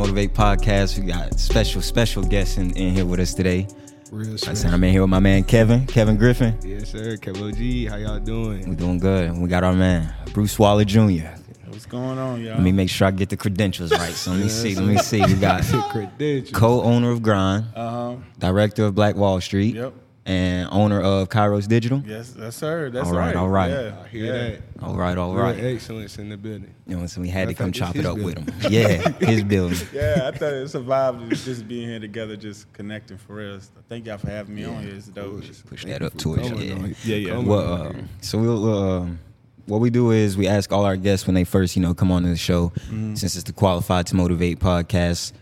Motivate podcast. We got special, special guests in, in here with us today. Real I shit. said I'm in here with my man Kevin, Kevin Griffin. Yes, sir. Kevo G, how y'all doing? We're doing good. We got our man Bruce Waller Jr. What's going on, y'all? Let me make sure I get the credentials right. So let me see. Let me see. We got Credentials. co-owner of Grind, uh huh. director of Black Wall Street, Yep. And owner of Kairos Digital. Yes, that's sir. That's All right, right. all right. Yeah. I hear yeah. that. All right. All right. Real excellence in the building. You know, so we had to come chop it up his with him. Yeah, his building. Yeah, I thought it survived just being here together, just connecting for real. Thank y'all for having me on here. It's dope. Push Thank that up to towards you. Yeah. on. Yeah, yeah. Coming Well, uh, so we'll, we'll um, what we do is we ask all our guests when they first, you know, come on to the show. Mm-hmm. Since it's the Qualified to Motivate podcast,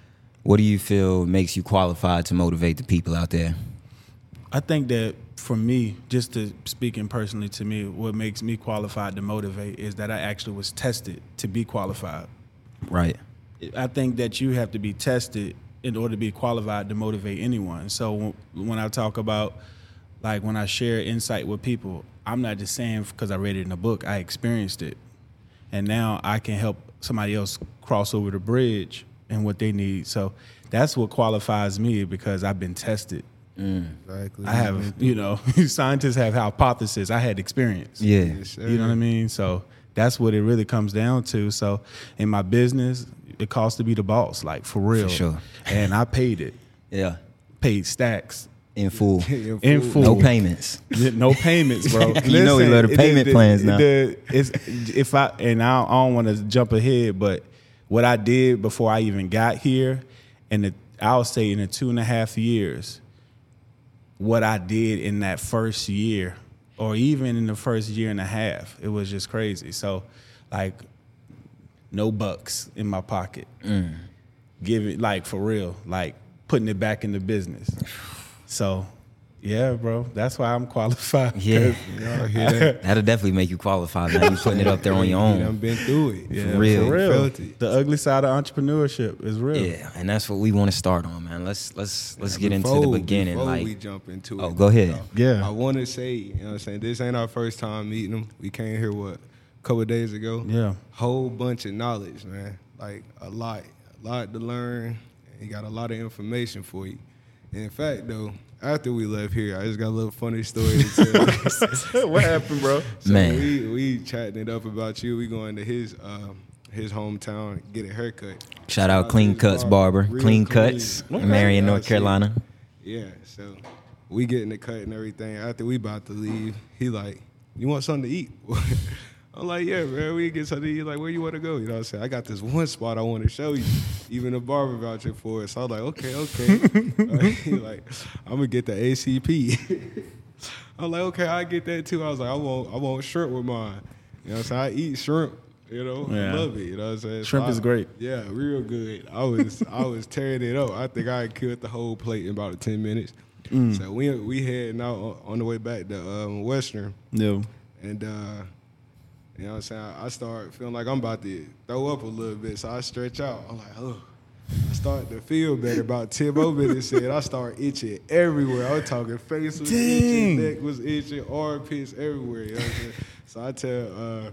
what do you feel makes you qualified to motivate the people out there? I think that for me, just to speaking personally to me, what makes me qualified to motivate is that I actually was tested to be qualified. Right. I think that you have to be tested in order to be qualified to motivate anyone. So when- when I talk about, like when I share insight with people, I'm not just saying because I read it in a book. I experienced it, and now I can help somebody else cross over the bridge and what they need. So that's what qualifies me because I've been tested. Mm. exactly. I have, you know, scientists have hypotheses. I had experience. Yeah. Yes, sir. You know what I mean? So that's what it really comes down to. So in my business, it costs to be the boss, like for real. sure. And I paid it. Yeah. Paid stacks. In full. In In full. full. No payments. No payments, bro. You know we love the payment it- plans it- now. the- it's if I and I, I don't want to jump ahead, but what I did before I even got here, and the, I'll say in the two and a half years, what I did in that first year, or even in the first year and a half, it was just crazy. So, like, no bucks in my pocket. Mm. Give it like for real, like putting it back in the business. So, yeah, bro, that's why I'm qualified. Yeah. Y'all hear that? That'll definitely make you qualified, man. You putting it up there on your You done own. been through it. Yeah, real. for real. Felt. The ugly side of entrepreneurship is real. Yeah, and that's what we want to start on, man. Let's let's let's get into the beginning. Before Like, we jump into Oh, it, go ahead. though, Yeah. I want to say, you know what I'm saying? This ain't our first time meeting him. We came here, what, a couple of days ago? Yeah. Whole bunch of knowledge, man. Like, a lot. A lot to learn. He got a lot of information for you. And in fact, though, after we left here, I just got a little funny story to tell. what happened, bro? So Man. we we chatting it up about you. We going to his um, his hometown get a haircut. shout out Clean Cuts Barber, Real Clean Cuts, clean. in Marion, North. Carolina. Yeah, so we getting the cut and everything. After we about to leave, he like, "You want something to eat?" I'm like, "Yeah, man, we get something eat." Like, where you want to go? You know what I'm saying? I got this one spot I want to show you, even a barber voucher for it. So I was like, "Okay, okay." like, "I'm gonna get the ACP." I'm like, "Okay, I get that too." I was like, "I want, I want shrimp with mine." You know what I'm saying? I eat shrimp. You know, Yeah. I love it. You know what I'm saying? Shrimp I- is great. Yeah, real good. I was I was tearing it up. I think I killed the whole plate in about ten minutes. Mm. So we we heading out on- the way back to um, Western, No. and uh, you know what I'm saying. I start feeling like I'm about to throw up a little bit, so I stretch out. I'm like, oh. I start to feel better. About more minutes in, I start itching everywhere. I was talking face was itching, Dang. neck was itching, armpits everywhere. You know what I'm? So I tell uh,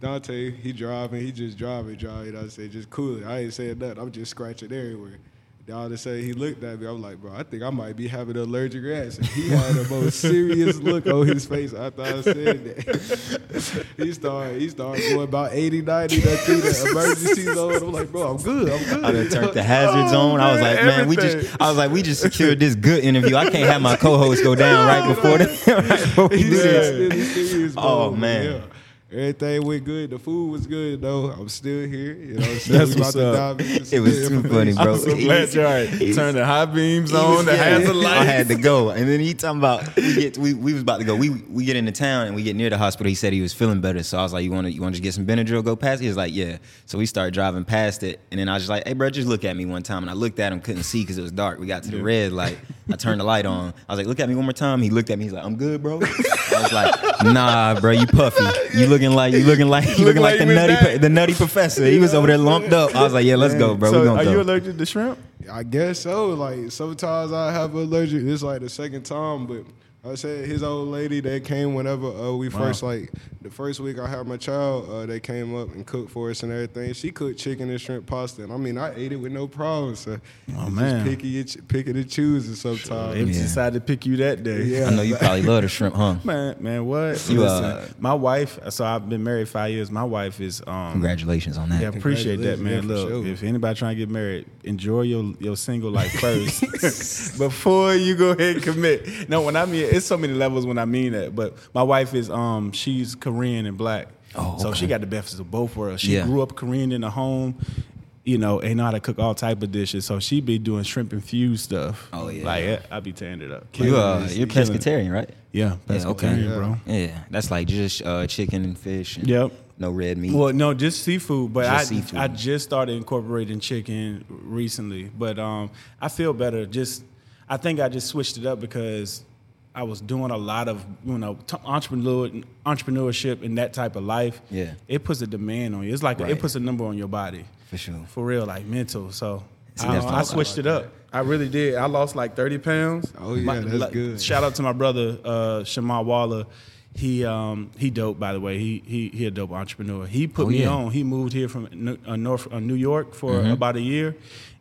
Dante, he driving, he just driving, driving. You know I'm saying? Just cool it. I ain't saying nothing. I'm just scratching everywhere. Dante say he looked at me. I'm like, bro, I think I might be having an allergic reaction. He had the most serious look on his face after I said that. he started, he started going about 80, 90, that thing, the emergency zone. I'm like, bro, I'm good. I'm good. I done turned the hazard oh, zone. I was like, man, we just, I was like, we just secured this good interview. I can't have my co-host go down right before, the, right before we do this. Oh, man. Yeah. Everything went good. The food was good though. I'm still here. You know, what I'm saying? That's We about what's to up. dive It was too funny, bro. I'm so glad you're right. He's- Turn the high beams on, was- the yeah, hazard I had to go, and then he talking about we get we, we was about to go. We we get into town and we get near the hospital. He said he was feeling better, so I was like, "You want to you want to get some Benadryl? Go past?" it?" He was like, "Yeah." So we started driving past it, and then I was just like, "Hey, bro, just look at me one time." And I looked at him, couldn't see because it was dark. We got to the red light. I turned the light on. I was like, "Look at me one more time." He looked at me. He's like, "I'm good, bro." I was like, "Nah, bro, you puffy. You looking like you looking like you looking like, like the nutty was that- pro- the nutty professor." He was over there lumped up. I was like, "Yeah, let's go, bro. So are go." you allergic to shrimp? I guess so. Like sometimes I have allergic. It's like the second time, but I said his old lady that came whenever uh, we first like the first week I had my child. Uh, they came up and cooked for us and everything. She cooked chicken and shrimp pasta, and I mean I ate it with no problem. So Oh, it's man. just picky, and ch- picking and choosing sometimes. They Yeah. decided to pick you that day. Yeah. I know you probably love the shrimp, huh? Man, man, what? You, Listen, uh, my wife. So I've been married five years. My wife is. um Congratulations on that. Yeah, appreciate that, man. Yeah, Look, sure. if anybody trying to get married, enjoy your your single life first before you go ahead and commit. No, when I mean it's so many levels when I mean that. But my wife is um she's Korean and black, Oh, so she got the best of both worlds. She Yeah. grew up Korean in the home. You know, and know how to cook all type of dishes. So she be doing shrimp infused stuff. Oh, yeah. like I be tearing it up. You, uh, you're Killing pescatarian, right? Yeah, Yeah, okay. Yeah. bro. Yeah, that's like just uh, chicken and fish. And Yep. No red meat. Well, no, just seafood. But Just I seafood. I just started incorporating chicken recently. But um, I feel better. Just I think I just switched it up because I was doing a lot of you know t- entrepreneur entrepreneurship and that type of life. Yeah. it puts a demand on you. It's like Right. it puts a number on your body For sure. for real, like mental. So. I, I switched it up. I really did. I lost like thirty pounds. Oh, yeah, that's like, good. Shout out to my brother uh, Shamar Waller. He um he dope by the way. He he he a dope entrepreneur. He put Oh, me yeah. on. He moved here from New, uh, North uh, New York for Mm-hmm. about a year,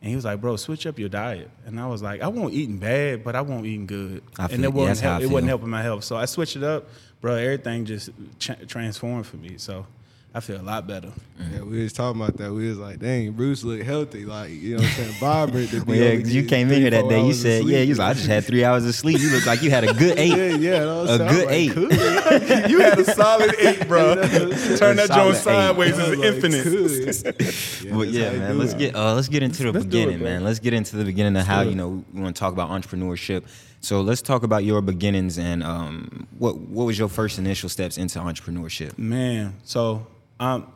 and he was like, "Bro, switch up your diet." And I was like, "I won't eating bad, but I won't eating good." I and it wasn't help, it wasn't helping my health. So I switched it up, bro. Everything just ch- transformed for me. So I feel a lot better. Yeah, we was talking about that. We was like, dang, Bruce look healthy, like you know what I'm saying, vibrant. to be yeah, able to 'cause you came in here that day. You said, yeah, you was like, I just had three hours of sleep. You look like you had a good eight. yeah, yeah. that was- A I good like, eight. cool. you had a solid eight, bro. Turn that Solid joint sideways I is like, infinite. cool. But yeah, man, do let's get uh, let's get into the Let's do it, beginning, man. Let's get into the beginning of how do it. you know we want to talk about entrepreneurship. So let's talk about your beginnings and um, what what was your first initial steps into entrepreneurship? Man, so I'm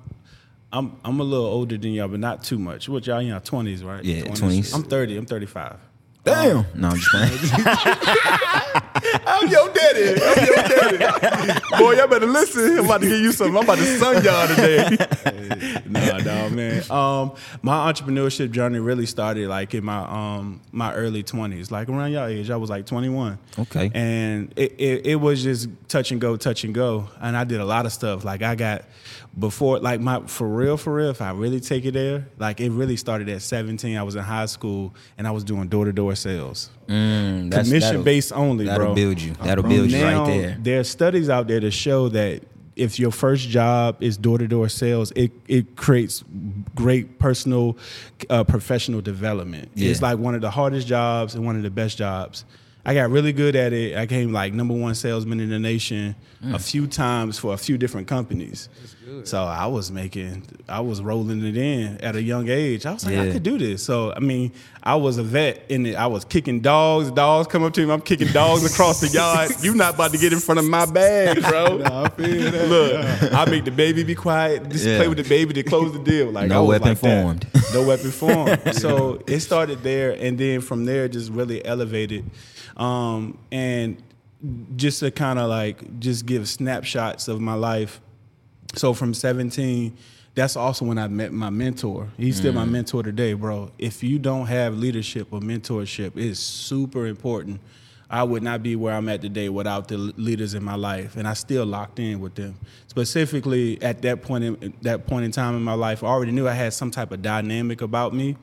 I'm I'm a little older than y'all, but not too much. What y'all in your twenties, right? Yeah, 20s. I'm thirty. I'm thirty five. Damn. No, I'm just playing. I'm your daddy. I'm your daddy. Boy, y'all better listen. I'm about to give you something. I'm about to sun y'all today. no, no, man. Um, my entrepreneurship journey really started like in my um my early twenties, like around y'all age. I was like 21. Okay. And it, it it was just touch and go, touch and go. And I did a lot of stuff. Like I got before, like my for real, for real. If I really take it there, like it really started at 17. I was in high school and I was doing door to door sales Mm, that's- commission based only, That'll bro. build you. That'll build you right there. There are studies out there to show that if your first job is door to door sales, it it creates great personal, uh, professional development. It's like one of the hardest jobs and one of the best jobs. I got really good at it. I came like number one salesman in the nation Mm. a few times for a few different companies. So I was making, I was rolling it in at a young age. I was like, I could do this. So I mean, I was a vet in it. I was kicking dogs. Dogs come up to me. I'm kicking dogs across the yard. You not about to get in front of my bag, bro. I that. Look, I make the baby be quiet. Just Yeah. play with the baby to close the deal. Like No I was weapon like that. formed. No weapon formed. so it started there, and then from there, just really elevated. Um, and just to kind of like just give snapshots of my life. So from 17, that's also when I met my mentor. He's still my mentor today, bro. If you don't have leadership or mentorship, it's super important. I would not be where I'm at today without the leaders in my life, and I still locked in with them. Specifically, at that point in that point in time in my life, I already knew I had some type of dynamic about me.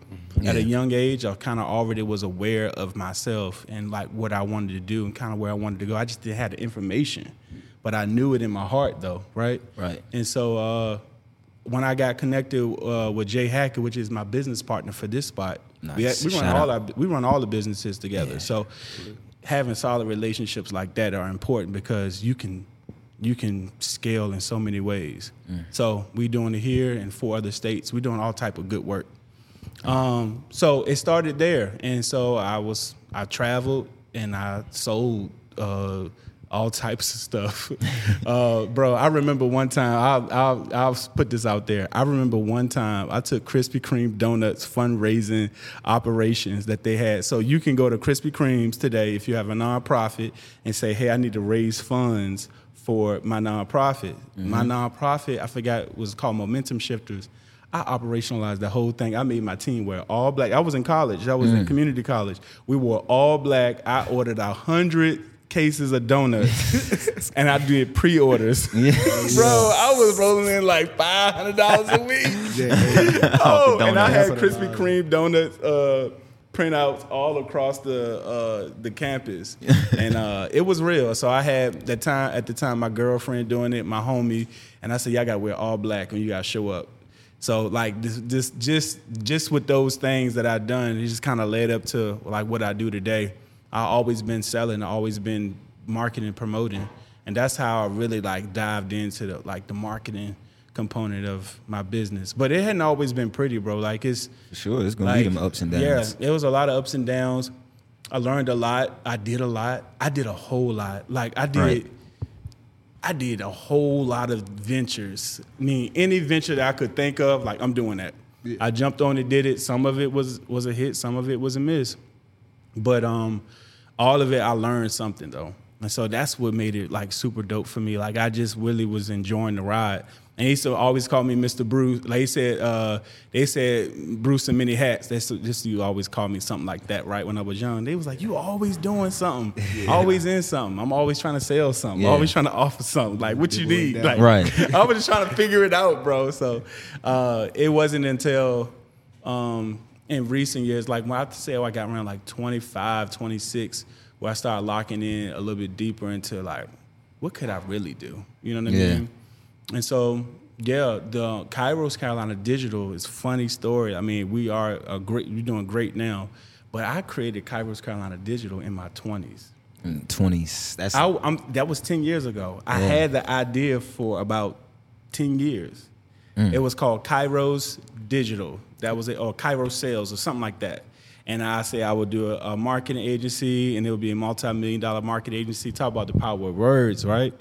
At a young age, I kind of already was aware of myself and like what I wanted to do and kind of where I wanted to go. I just didn't have the information, but I knew it in my heart, though, right? Right. And so uh, when I got connected uh, with Jay Hackett, which is my business partner for this spot, we, Nice. we run Shout all out. our we run all the businesses together. So having solid relationships like that are important because you can you can scale in so many ways. Mm. So we're doing it here in four other states. We're doing all type of good work. Um, so it started there, and so I was I traveled and I sold uh, all types of stuff, uh, bro. I remember one time I'll, I'll I'll put this out there. I remember one time I took Krispy Kreme donuts fundraising operations that they had. So you can go to Krispy Kremes today if you have a nonprofit and say, hey, I need to raise funds for my nonprofit. My nonprofit, I forgot, was called Momentum Shifters. I operationalized the whole thing. I made my team wear all black. I was in college. I was in community college. We wore all black. I ordered a hundred cases of donuts, and I did pre-orders. Bro, I was rolling in like five hundred dollars a week. oh, and I had Krispy Kreme donuts uh, printouts all across the uh, the campus, and uh, it was real. So I had that time at the time my girlfriend doing it, my homie, and I said, "Y'all got to wear all black when you got to show up." So like this, this, just just with those things that I done, it just kind of led up to like what I do today. I always been selling, I always been marketing, promoting, and that's how I really like dived into the like the marketing component of my business. But it hadn't always been pretty, bro. Like it's Sure, it's gonna like, be them ups and downs. Yeah, it was a lot of ups and downs. I learned a lot. I did a lot. I did a whole lot. Like I did. Right. I did a whole lot of ventures. I mean, any venture that I could think of, like I'm doing that. I jumped on it, did it. Some of it was was a hit, some of it was a miss. But um, all of it, I learned something though, and so that's what made it like super dope for me. Like I just really was enjoying the ride. And he used to always call me Mr. Bruce. Like he said, uh, they said Bruce and many hats. That's just you always call me something like that, right? When I was young, they was like, you always doing something, always in something. I'm always trying to sell something, Yeah. always trying to offer something. Like what you need, like like. Right. I was just trying to figure it out, bro. So uh, it wasn't until um, in recent years, like when I say, oh, I got around like 25, 26, where I started locking in a little bit deeper into like, what could I really do? You know what I Yeah. mean? And so, yeah, the Kairos Carolina Digital is a funny story. I mean, we are a great, we're doing great now, but I created Kairos Carolina Digital in my 20s. Twenties. That's I, I'm, that was 10 years ago. I had the idea for about 10 years. It was called Kairos Digital. That was it, or Kairos Sales or something like that. And I say I would do a, a marketing agency and it would be a multi-million dollar marketing agency. Talk about the power of words, right?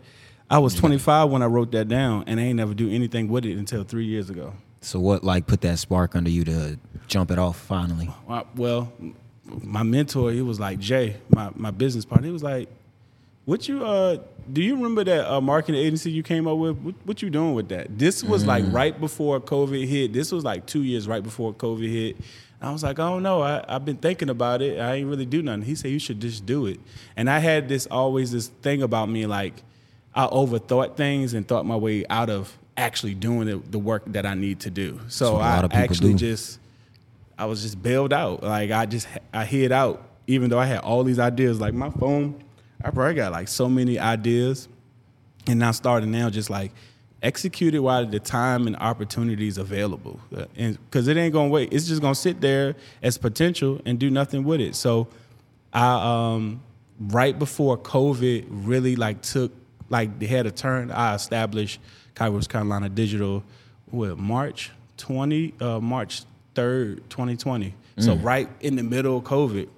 I was 25 when I wrote that down and I ain't never do anything with it until three years ago. so. What like put that spark under you to jump it off finally? Uh, Well, my mentor, he was like Jay, my, my business partner. He was like, "What you uh? Do you remember that uh, marketing agency you came up with? What, what you doing with that? This was like right before COVID hit. This was like two years right before COVID hit." I was like, "I don't know. I, I've been thinking about it. I ain't really do nothing." He said, "You should just do it." And I had this always this thing about me, like I overthought things and thought my way out of actually doing the, the work that I need to do. So I lot of people actually do. just I was just bailed out. Like I just I hid out, even though I had all these ideas. Like my phone, I probably got like so many ideas, and now starting now just like execute it while the time and opportunities available, Uh, and because it ain't gonna wait. It's just gonna sit there as potential and do nothing with it. So I um right before COVID really like took like they had a turn, I established Kairos Carolina Digital with March 20 uh March 3rd, 2020. So right in the middle of COVID.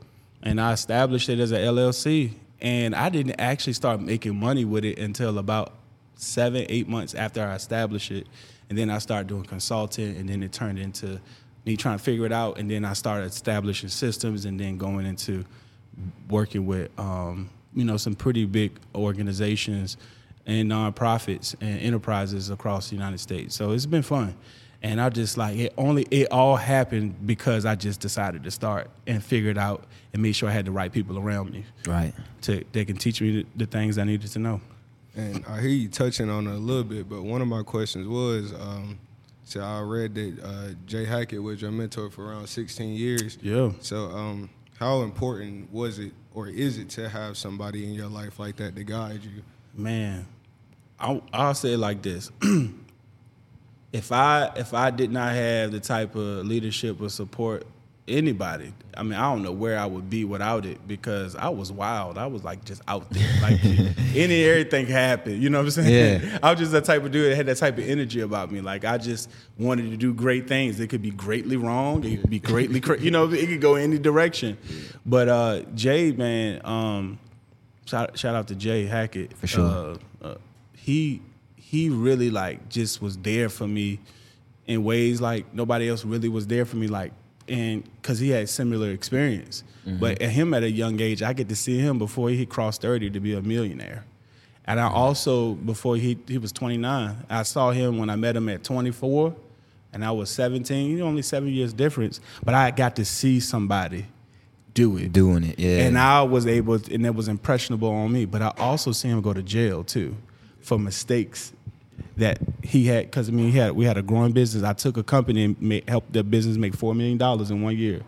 And I established it as an LLC. And I didn't actually start making money with it until about seven, eight months after I established it. And then I started doing consulting and then it turned into me trying to figure it out. And then I started establishing systems and then going into working with um, you know some pretty big organizations and nonprofits and enterprises across the United States. So it's been fun. And I just like it only it all happened because I just decided to start and figure it out and make sure I had the right people around me Right. to that can teach me the, the things I needed to know. And I hear you touching on it a little bit, but one of my questions was, um, so I read that uh, Jay Hackett was your mentor for around 16 years. Yeah. So, um, how important was it, or is it, to have somebody in your life like that to guide you? Man, I'll, I'll say it like this: if I if I did not have the type of leadership or support anybody, I mean, I don't know where I would be without it because I was wild. I was like just out there, like any everything happened. You know what I'm saying? Yeah. I was just that type of dude that had that type of energy about me. Like I just wanted to do great things. It could be greatly wrong. It could be greatly, cra- you know, it could go any direction. But uh, Jay, man. Um, shout shout out to Jay Hackett For sure. Uh, uh, he he really like just was there for me in ways like nobody else really was there for me. Like and because he had similar experience, mm-hmm. but at him at a young age, I get to see him before he crossed thirty to be a millionaire. And I also before he he was twenty nine, I saw him when I met him at twenty four, and I was seventeen. You know, only seven years difference, but I got to see somebody do it. Doing it, yeah. And I was able, to, and it was impressionable on me. But I also see him go to jail too for mistakes that he had. Because I mean, he had we had a growing business. I took a company and made, helped the business make four million dollars in one year.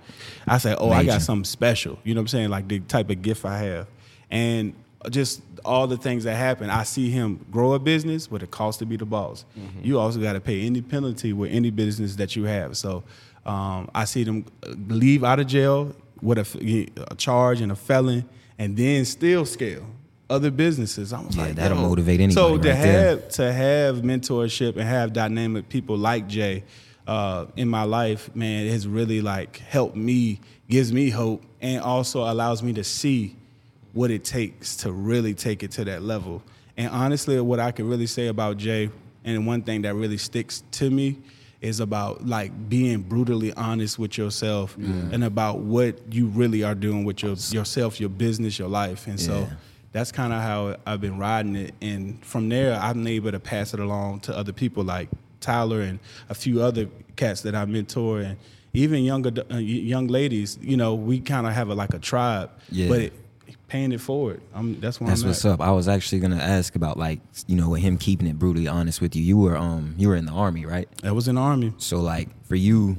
I said, "Oh, I got something special." You know what I'm saying? Like the type of gift I have, and just all the things that happen. I see him grow a business, but it costs to be the boss. You also got to pay any penalty with any business that you have. So um, I see them leave out of jail with a charge and a felon, and then still scale other businesses. I was Yeah, like, that'll yo. motivate So to right there. have to have mentorship and have dynamic people like Jay uh, in my life, man, it has really like helped me, gives me hope, and also allows me to see what it takes to really take it to that level. And honestly, what I can really say about Jay, and one thing that really sticks to me is about like being brutally honest with yourself and about what you really are doing with your, yourself, your business, your life. And so Yeah. That's kind of how I've been riding it. And from there, I'm able to pass it along to other people like Tyler and a few other cats that I mentor and even younger uh, young ladies. You know, we kind of have a, like a tribe, Yeah. but it, paying it forward. I'm, that's That's I'm what's at. up. I was actually gonna ask about like you know with him keeping it brutally honest with you. You were um you were in the army, right? That was in the army. So like for you,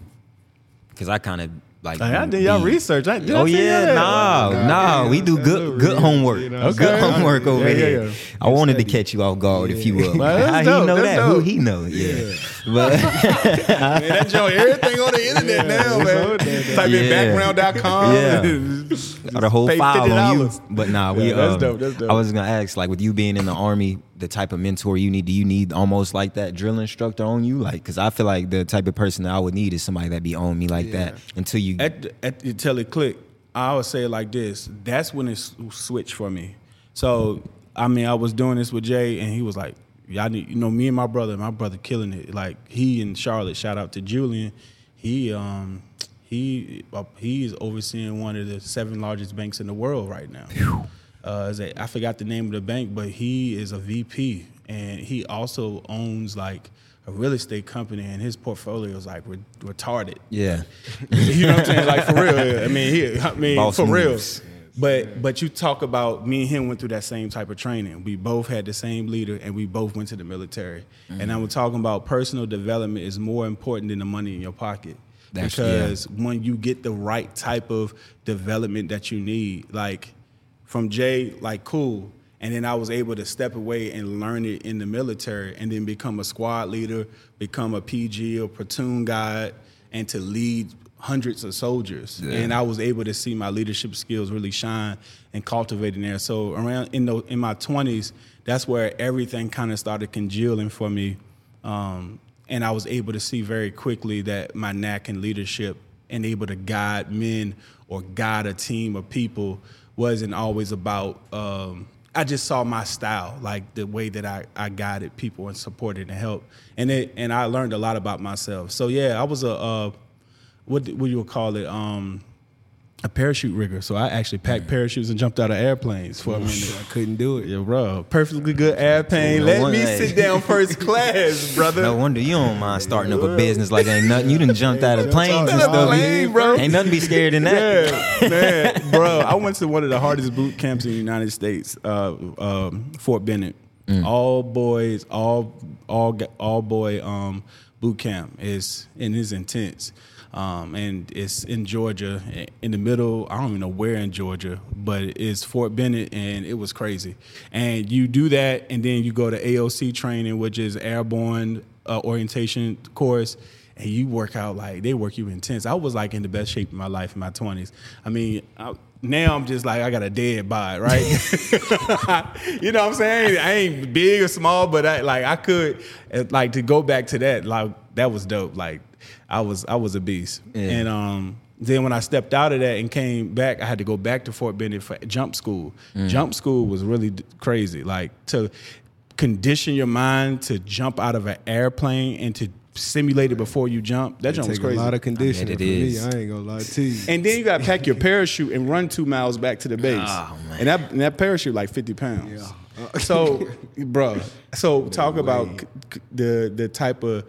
because I kind of like I did y'all be- research. I, did Oh tell you yeah, that? nah, oh, God, nah. yeah, we do good, good homework. you know. Good homework over Yeah, yeah, here. I wanted to catch you off guard if you will. Well, that's How he know that's that? Who he know? Yeah, but Man, that joint, everything on the internet now, it's man. on there, though. Type Yeah. in background.com. Yeah. got a whole file on you. But nah, we. Yeah, that's um, dope, that's dope. I was gonna ask, like, with you being in the army, the type of mentor you need. Do you need almost like that drill instructor on you? Like, because I feel like the type of person that I would need is somebody that be on me like that until you. at, at until it clicked, I would say it like this. That's when it switched for me. So I mean, I was doing this with Jay, and he was like, "Y'all need, you know, me and my brother, my brother killing it. Like he and Charlotte. Shout out to Julian. He um he uh, he is overseeing one of the seven largest banks in the world right now. Uh, is a, I forgot the name of the bank, but he is a VP, and he also owns like a real estate company, and his portfolio is like re- retarded. yeah, You know what I'm saying? Like for real. I mean, he, I mean, Boss for moves. real. But but you talk about me and him went through that same type of training. We both had the same leader, and we both went to the military. And I'm mm-hmm. talking about personal development is more important than the money in your pocket. That's- because when you get the right type of development that you need, like from Jay, like cool. And then I was able to step away and learn it in the military and then become a squad leader, become a PG or platoon guide, and to lead hundreds of soldiers. And I was able to see my leadership skills really shine and cultivate in there. So around in the in my twenties, that's where everything kind of started congealing for me. Um, and I was able to see very quickly that my knack in leadership and able to guide men or guide a team of people wasn't always about um, I just saw my style, like the way that I, I guided people and supported and helped. And it and I learned a lot about myself. So yeah, I was a uh, what what you would call it, um, a parachute rigger. So I actually packed parachutes and jumped out of airplanes for a minute. I couldn't do it. Yeah, bro, perfectly good airplane. No Let wonder- me sit down first class, brother. no wonder you don't mind starting up a business like ain't nothing. You done jumped out of planes and stuff. plane, bro. Ain't nothing to be scared in that. Yeah, man, bro. I went to one of the hardest boot camps in the United States, uh, um, Fort Benning. All boys, all all all boy um, boot camp is and is intense. Um, and it's in Georgia, in the middle. I don't even know where in Georgia, but it's Fort Benning, and it was crazy. And you do that, and then you go to AOC training, which is airborne uh, orientation course and you work out like they work you intense. I was like in the best shape of my life in my twenties. I mean, I, now I'm just like I got a dead body, right? you know what I'm saying? I ain't big or small, but I like I could uh, like to go back to that. Like that was dope. Like I was I was a beast. Yeah. And um then when I stepped out of that and came back, I had to go back to Fort Benning for jump school. Jump school was really d- crazy. Like to condition your mind to jump out of an airplane and to simulate it before you jump. That It jump was take a lot of conditioning it for me. I ain't gonna lie to you. and then you got to pack your parachute and run two miles back to the base. Oh, man. And that and that parachute like fifty pounds. Yeah. so, bro, so talk about c- c- the the type of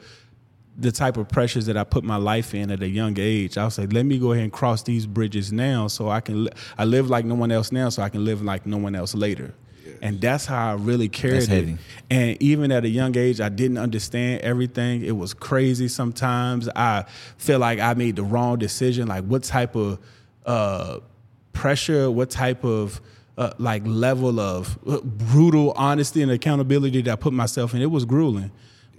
the type of pressures that I put my life in at a young age, I was like, let me go ahead and cross these bridges now, so I can. Li- I live like no one else now, so I can live like no one else later. And that's how I really carried That's it. heavy. And even at a young age, I didn't understand everything. It was crazy sometimes. I feel like I made the wrong decision. Like what type of uh, pressure, what type of uh, like level of uh, brutal honesty and accountability that I put myself in. It was grueling.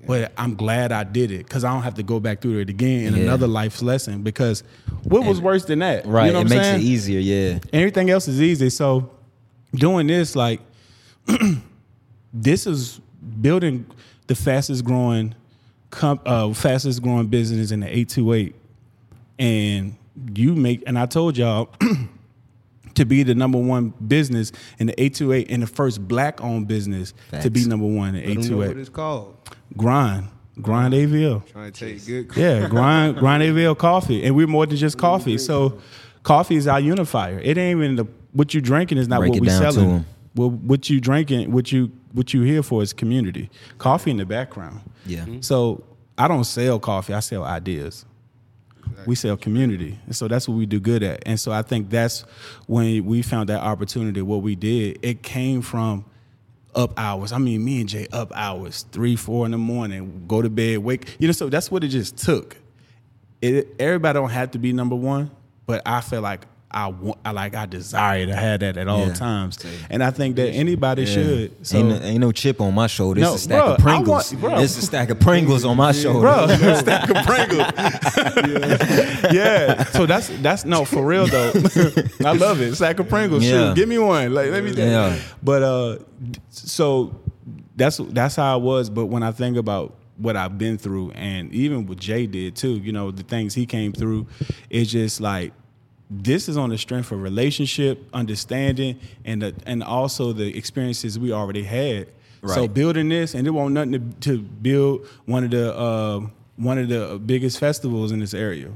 But I'm glad I did it because I don't have to go back through it again in Yeah. another life's lesson. Because what was worse than that? Right. You know it what makes saying? it easier. Yeah. Everything else is easy. So doing this, like, this is building the fastest growing, comp, uh, fastest growing business in the eight two eight, and you make. And I told y'all. To be the number one business in the 828 and the first black owned business to be number one in I don't know what 828. it's called. Grind. Grind AVL. Trying to take good. Yeah, grind grind AVL coffee, and we're more than just coffee. So, coffee is our unifier. It ain't even the what you drinking is not Break what we down to Well, what you drinking, what you what you here for is community. Coffee in the background. Yeah. So I don't sell coffee. I sell ideas. We sell community, and so that's what we do good at. And so I think that's when we found that opportunity. What we did, it came from up hours. I mean, me and Jay up hours, three, four in the morning, go to bed, wake. You know, so that's what it just took. It, everybody don't have to be number one, but I feel like I want, I like, I desire to have that at all Yeah. times, and I think that anybody should. So, ain't, no, ain't no chip on my shoulder. It's No, a stack bro, of Pringles. want- bro. It's a stack of Pringles on my shoulder. bro, stack of Pringles. yeah. So that's that's no for real though. I love it. Stack of Pringles. Yeah. Shoot, give me one. Like let me. Yeah. But uh, so that's that's how I was. But when I think about what I've been through, and even what Jay did too, you know, the things he came through, it's just like this is on the strength of relationship, understanding, and the, and also the experiences we already had. Right. So building this, and it won't nothing to, to build one of the uh, one of the biggest festivals in this area,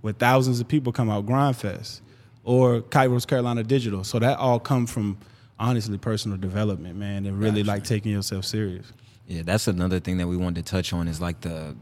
where thousands of people come out, Grind Fest, or Kairos Carolina Digital. So that all come from honestly personal development, man, and really like taking yourself serious. Yeah, that's another thing that we wanted to touch on is like the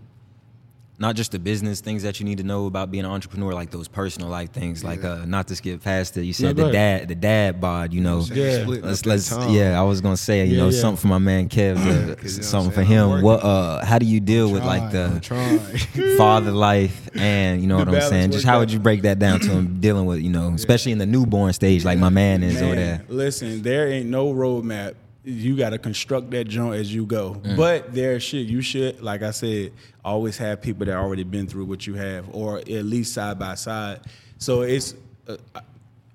not just the business things that you need to know about being an entrepreneur, like those personal life things, like uh, not to skip past it. You said go the ahead. dad, the dad bod, you know. Yeah. Let's let's yeah. I was gonna say you Yeah, know yeah. something for my man Kev, uh, 'Cause, you know something for him. What uh, how do you deal with like Trying, I'm the father life and you know The what I'm saying? Just how would you break that down to him dealing with you know, especially in the newborn stage, like my man is over Man, there. Listen, there ain't no roadmap. You got to construct that joint as you go. Mm. But there should you should, like I said, always have people that already been through what you have, or at least side by side. So it's uh,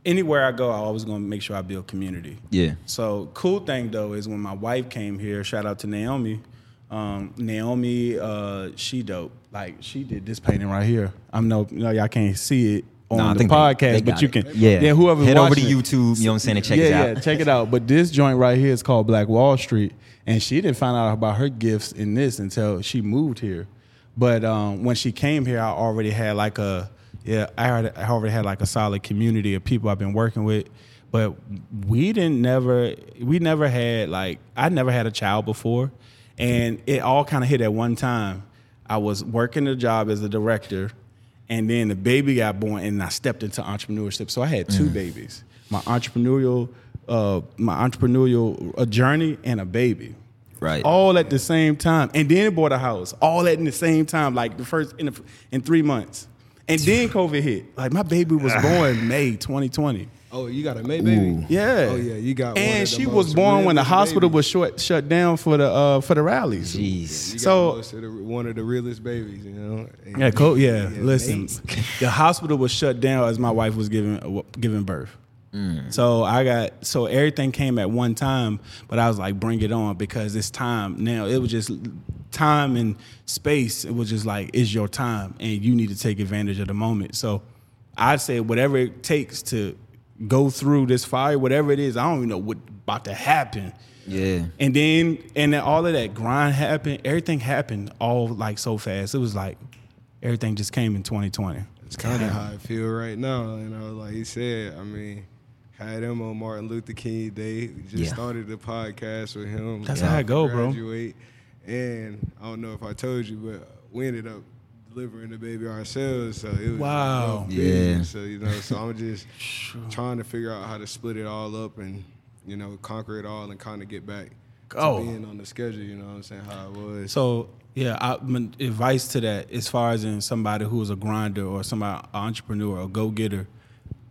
anywhere I go, I always gonna make sure I build community. Yeah. So cool thing though is when my wife came here. Shout out to Naomi. Um, Naomi, uh, she dope. Like she did this painting right here. I'm no, no, y'all can't see it on the think they- podcast, they but you it. can. Yeah. yeah. Whoever Head over to YouTube, you know what I'm saying, and check yeah, it yeah, out. check it out. But this joint right here is called Black Wall Street, and she didn't find out about her gifts in this until she moved here. But um, when she came here, I already had like a yeah, I already, I already had like a solid community of people I've been working with. But we didn't never we never had like I never had a child before, and it all kind of hit at one time. I was working a job as a director, and then the baby got born, and I stepped into entrepreneurship. So I had two babies: my entrepreneurial, uh, my entrepreneurial uh, journey, and a baby. Right. All at the same time, and then bought a house. All at in the same time, like the first in the, in three months, and then COVID hit. Like my baby was born May 2020. Oh, you got a May baby? Ooh. Yeah. Oh yeah, you got. one And of the she was born when the hospital babies. was shut shut down for the uh, for the rallies. Jeez. You got So- most of the, one of the realest babies, you know. And- Yeah, cool. Yeah, listen, the hospital was shut down as my wife was giving uh, giving birth. Mm. So I got so everything came at one time, but I was like, bring it on because it's time now. It was just time and space. It was just like it's your time, and you need to take advantage of the moment. So I said, whatever it takes to go through this fire, whatever it is, I don't even know what about to happen. Yeah. And then and then all of that grind happened. Everything happened all like so fast. It was like everything just came in 2020. It's kind of how I feel right now. You know, like you said, I mean, had him on Martin Luther King Day. We just Yeah. started the podcast with him. That's about how I to go, bro. graduate. And I don't know if I told you, but we ended up delivering the baby ourselves. So it was Wow. rough Yeah. So you know, so I'm just trying to figure out how to split it all up and you know conquer it all and kind of get back Oh. to being on the schedule. You know what I'm saying? How it was. So yeah, I, my advice to that, as far as in somebody who is a grinder or somebody entrepreneur, or go getter,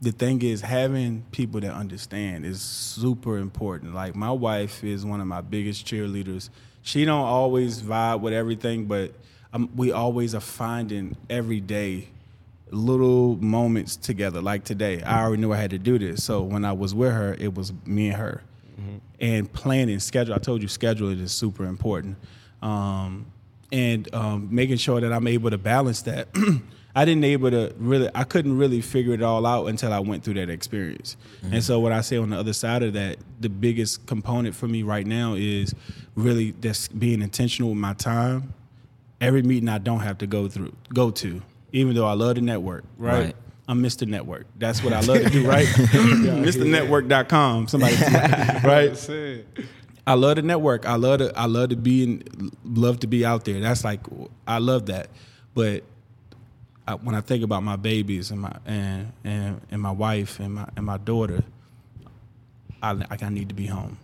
the thing is having people that understand is super important. Like my wife is one of my biggest cheerleaders. She don't always vibe with everything, but we always are finding every day little moments together. Like today, I already knew I had to do this, so when I was with her, it was me and her and planning schedule. I told you scheduling is super important, um, and um, making sure that I'm able to balance that. I didn't able to really. I couldn't really figure it all out until I went through that experience. And so, what I say on the other side of that, the biggest component for me right now is really just being intentional with my time. Every meeting I don't have to go through, go to, even though I love the network, right? Right. I'm Mr. Network. That's what I love to do, right? MrNetwork.com. Somebody, right? I love the network. I love to. I love to be in. Love to be out there. That's like I love that. But I, when I think about my babies and my and and, and my wife and my and my daughter, I like I need to be home.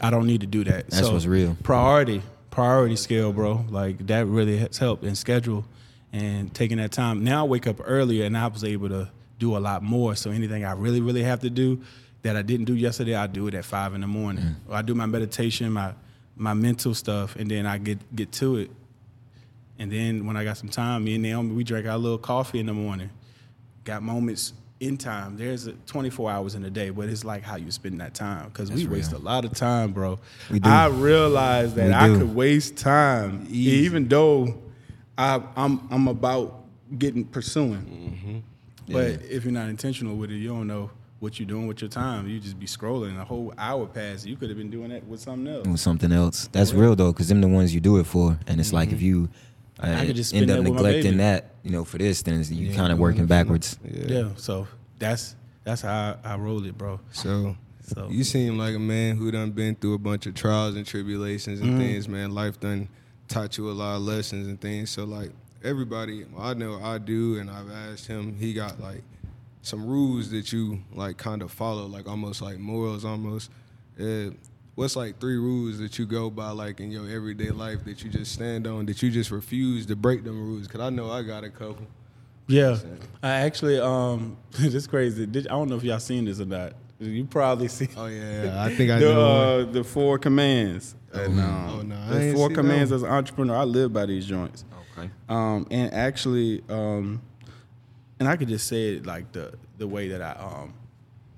I don't need to do that. That's what's real. Priority, priority scale, bro. Like that really has helped in schedule and taking that time. Now I wake up earlier and I was able to do a lot more. So anything I really, really have to do that I didn't do yesterday, I do it at five in the morning. Mm. I do my meditation, my my mental stuff, and then I get get to it. And then when I got some time, me and Naomi, we drank our little coffee in the morning. Got moments in time. There's a 24 hours in a day, but it's like how you spend that time because we That's waste a lot of time, bro. We do. I realized that I could waste time, even though I, I'm I'm about getting pursuing. Mm-hmm. But if you're not intentional with it, you don't know what you're doing with your time. You just be scrolling a whole hour past. You could have been doing that with something else. with something else. That's real though, because them the ones you do it for, and it's like if mm-hmm. you uh, I could just end up that with my neglecting that, you know, for this, then you Yeah, kind of working doing it for backwards. Yeah. So that's that's how I, I roll it, bro. So, So you seem like a man who done been through a bunch of trials and tribulations and Mhm. things, man. Life done taught you a lot of lessons and things. So like everybody, I know I do, and I've asked him. He got like some rules that you like kind of follow, like almost like morals, almost. Uh, what's like three rules that you go by, like in your everyday life, that you just stand on, that you just refuse to break them rules? Cause I know I got a couple. Yeah, I actually um, this crazy. Did, I don't know if y'all seen this or not. You probably see Oh yeah, I think I the know. uh, the four commands. And, um, Oh, no, I the ain't four see that commands as an entrepreneur. I live by these joints. Okay. Um, and actually, um, and I could just say it like the the way that I um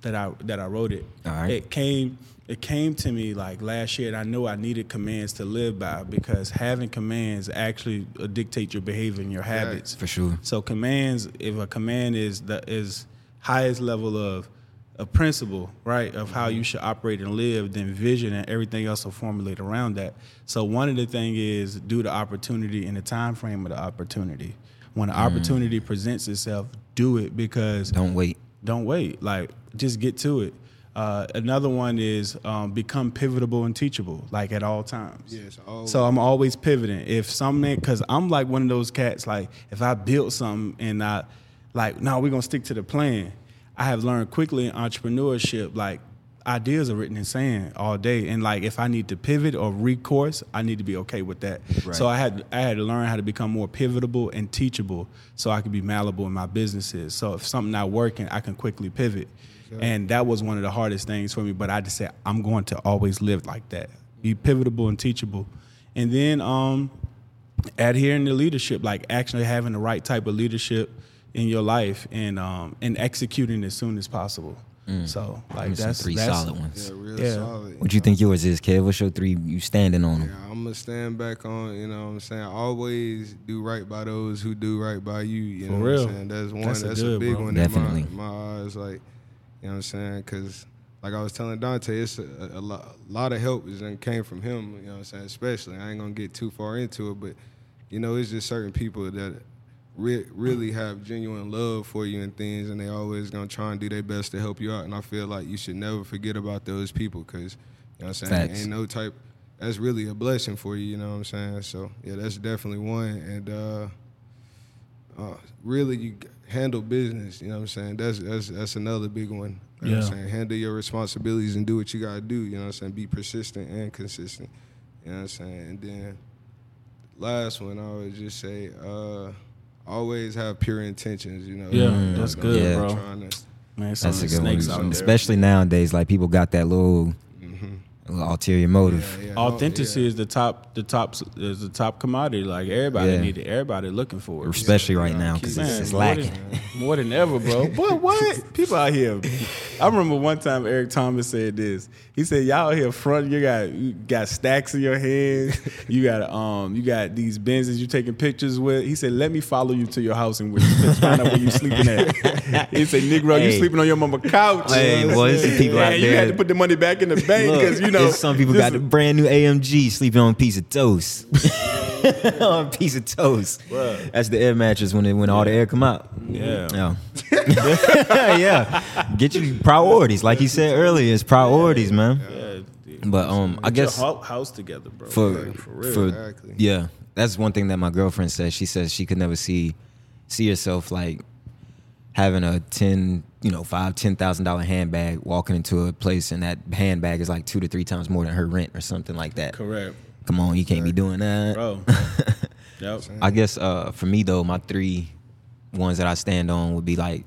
that I that I wrote it. All right. It came it came to me like last year, and I know I needed commands to live by because having commands actually uh, dictate your behavior and your habits. For sure. So commands, if a command is the is highest level of a principle, right, of how you should operate and live, then vision and everything else will formulate around that. So one of the thing is do the opportunity in the time frame of the opportunity. When an opportunity presents itself, do it because Don't wait. don't wait. Like just get to it. Uh, another one is um, become pivotable and teachable, like at all times. Yes, always. So I'm always pivoting. If something, because I'm like one of those cats. Like if I build something and I, like, no, we're gonna stick to the plan. I have learned quickly in entrepreneurship, like ideas are written in sand all day, and like if I need to pivot or recourse, I need to be okay with that. Right. So I had I had to learn how to become more pivotable and teachable, so I could be malleable in my businesses. So if something not working, I can quickly pivot. And that was one of the hardest things for me. But I just said I'm going to always live like that, be pivotable and teachable, and then um, adhering to leadership, like actually having the right type of leadership in your life and um, and executing as soon as possible. So like Them that's three that's, solid ones. Yeah, real Yeah. solid. What you think yours is, Kev? What's your three? You standing on them? Yeah, I'm gonna stand back on. You know, what I'm saying always do right by those who do right by you. You For know, real. what I'm saying that's one. That's That's, a a, good, big bro. one Definitely. in my, my eyes. Like, you know what I'm saying? Because, like I was telling Dante, it's a, a, lot, a lot of help is and came from him. You know what I'm saying? Especially, I ain't gonna get too far into it, but you know, it's just certain people that re- really have genuine love for you and things, and they always gonna try and do their best to help you out. And I feel like you should never forget about those people because, you know what I'm saying? Facts. Ain't no type that's really a blessing for you. You know what I'm saying? So yeah, that's definitely one. And uh, uh, really, you handle business. You know what I'm saying? That's that's that's another big one. You know what I'm saying? Handle your responsibilities and do what you gotta do. You know what I'm saying? Be persistent and consistent. You know what I'm saying? And then last one, I would just say, uh, always have pure intentions. You know? Yeah, You're that's good, Yeah. bro. Trying to, Man, That's a good one. snakes out there. Especially nowadays, like people got that little, little ulterior motive. yeah, yeah, Authenticity yeah. is the top, the top, is the top commodity. Like everybody Yeah. need it. Everybody looking for it. Especially right now because Man, it's, it's more lacking. Than, more than ever, bro. but What? People out here. I remember one time Eric Thomas said this. He said, "Y'all here front, you got you got stacks in your hands. You got um, you got these Benzes you taking pictures with." He said, "Let me follow you to your house and we'll find out where you sleeping at." He said, "Negro, you sleeping on your mama couch." Hey, You boy, I'm it's the saying? people out And You had to put the money back in the bank because you know some people got a brand new AMG sleeping on a piece of toast. on a piece of toast. Bruh. That's the air mattress when it, when all the air come out. Yeah. Yeah. yeah. Get you priorities. Like you said earlier, it's priorities, man. Yeah, dude. But um I Get your guess hou- house together, bro. for Like, for real. for Exactly. yeah, that's one thing that my girlfriend says. She says she could never see see herself like having a ten, you know, five, ten thousand dollar handbag walking into a place and that handbag is like two to three times more than her rent or something like that. correct, Come on, you can't be doing that. bro. yep. I guess uh, for me though, my three ones that I stand on would be like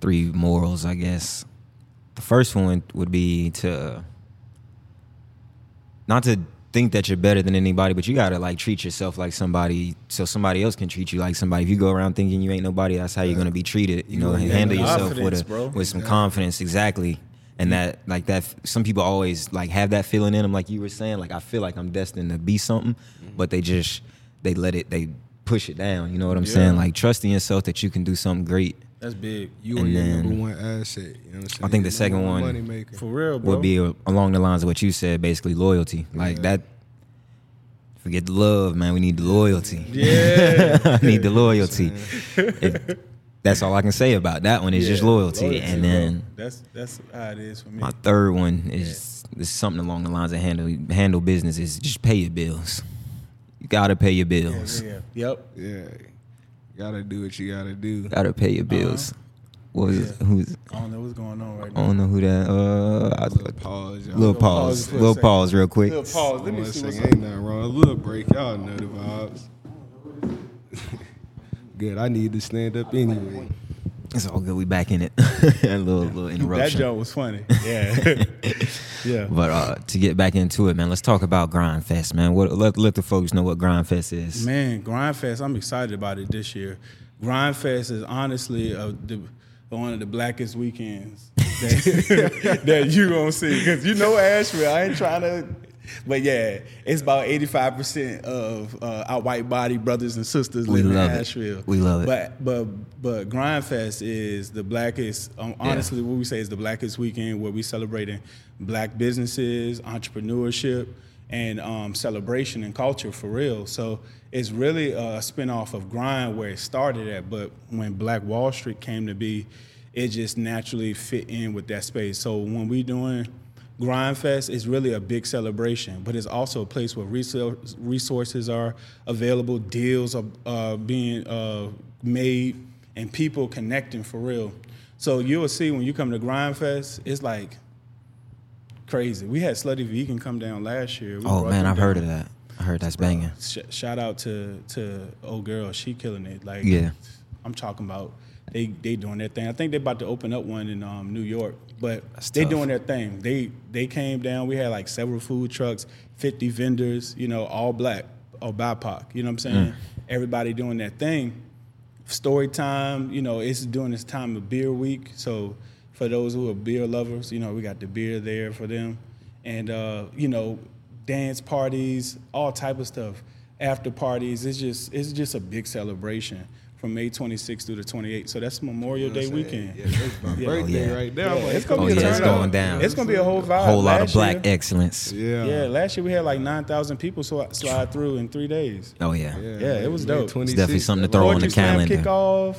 three morals. I guess the first one would be to not to think that you're better than anybody, but you gotta like treat yourself like somebody, so somebody else can treat you like somebody. If you go around thinking you ain't nobody, that's how you're gonna be treated. You know, Yeah, handle yourself with a, bro. with some confidence, exactly. And that, like that, some people always like have that feeling in them, like you were saying. Like I feel like I'm destined to be something, but they just they let it, they push it down. You know what I'm Yeah. saying? Like trusting yourself that you can do something great That's big. You And are your then- number one asset. You know what I'm saying? I think the second one- money maker. For real, bro. would be uh, along the lines of what you said, basically loyalty. Like Yeah. that. Forget the love, man. We need the loyalty. Yeah. I need the loyalty. If- that's all I can say about that one. Is just Yeah, loyalty, and bro. then that's that's how it is for me. my third one is is something along the lines of handle handle business. Is just pay your bills. You gotta pay your bills. yeah. Yep. Yeah. Gotta do what you gotta do. Gotta pay your bills. What was who's? I don't know what's going on right now. I don't know who that. Uh, I, Little pause, y'all. little pause pause. Little second. pause, real quick. Little pause. Let me One see what's second, ain't nothing wrong. A little break, y'all know the vibes. Good. I need to stand up anyway. It's all good. We back in it. a little little interruption. That interruption. joke was funny. Yeah. yeah. But uh, to get back into it, man, let's talk about Grind Fest, man. What let, let the folks know what Grind Fest is. Man, Grindfest, I'm excited about it this year. Grindfest is honestly uh, the, one of the blackest weekends that, that you gonna see. Cause you know Asheville, I ain't trying to, but yeah, it's about 85% of uh, our white body brothers and sisters We live in love it. We love it. But but but Grindfest is the blackest. Um, honestly, what we say is the blackest weekend where we celebrating black businesses, entrepreneurship, and um, celebration and culture for real. So it's really a spinoff of Grind where it started at. But when Black Wall Street came to be, it just naturally fit in with that space. So when we doing Grindfest is really a big celebration, but it's also a place where resources are available, deals are uh, being uh, made, and people connecting for real. So you'll see when you come to Grindfest, it's like crazy. We had Slutty Vegan come down last year. We Oh man, I've heard of that. I heard that's banging. Sh- shout out to to old girl, she killing it. Like Yeah. I'm talking about they they doing their thing. I think they're about to open up one in um, New York, but That's they tough. doing their thing. They they came down. We had like several food trucks, 50 vendors, you know, all black or BIPOC. You know what I'm saying? Mm. Everybody doing their thing. Story time, you know, it's during this time of beer week. So for those who are beer lovers, you know, we got the beer there for them, and uh, you know, dance parties, all type of stuff, after parties. It's just it's just a big celebration from May 26th through the 28th. So that's Memorial Day weekend. Yeah, that's my Yeah. birthday right there. Yeah, like, it's gonna Oh be a yeah, it's going down. It's gonna be a whole vibe. whole lot of black year- excellence. yeah. yeah, last year we had like 9,000 people swi- slide through in three days. Oh yeah. Yeah, it was dope. It's definitely something to throw on the calendar. kickoff.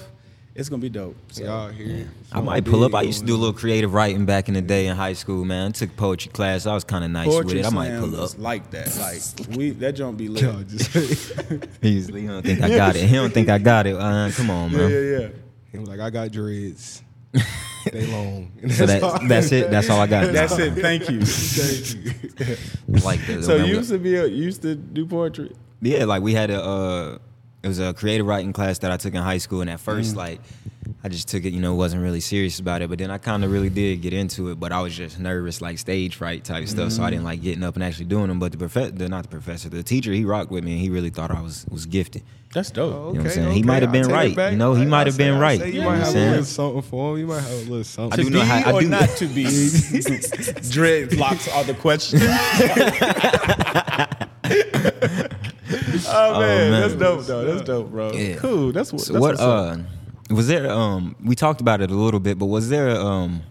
It's gonna be dope. So, Y'all here. I might pull up. I used to do a little creative writing back in the day in high school, man. I took poetry class. I was kind of nice with it. I might pull up. like that. Like we that don't be lit. Y'all just He's, he don't think I got it. He don't think I got it. Uh, come on, man. yeah, yeah. he was like, I got dreads. they long. So that, that's it. That's all I got. That's it. Thank you. Thank you. Like that. so you used to be a, you used to do poetry. Yeah, like we had a uh it was a creative writing class that I took in high school and at first Mm. like I just took it, you know, wasn't really serious about it, but then I kind of really did get into it, but I was just nervous like stage fright type stuff, so I Mm. didn't like getting up and actually doing them, but the professor, the, not the professor, the teacher, he rocked with me and he really thought I was was gifted. That's dope. Oh, You know what I'm saying? He might have been right. back. You know, he might have been I'll right. say You You know might what I'm have a saying? little something for him. You might have a little something. I To do know be how- I or do- not to be. Dreadlocks are the question. oh man, man. that's dope though. That's dope, bro. Yeah. Cool. That's what. So that's what uh was there um we talked about it a little bit, but was there um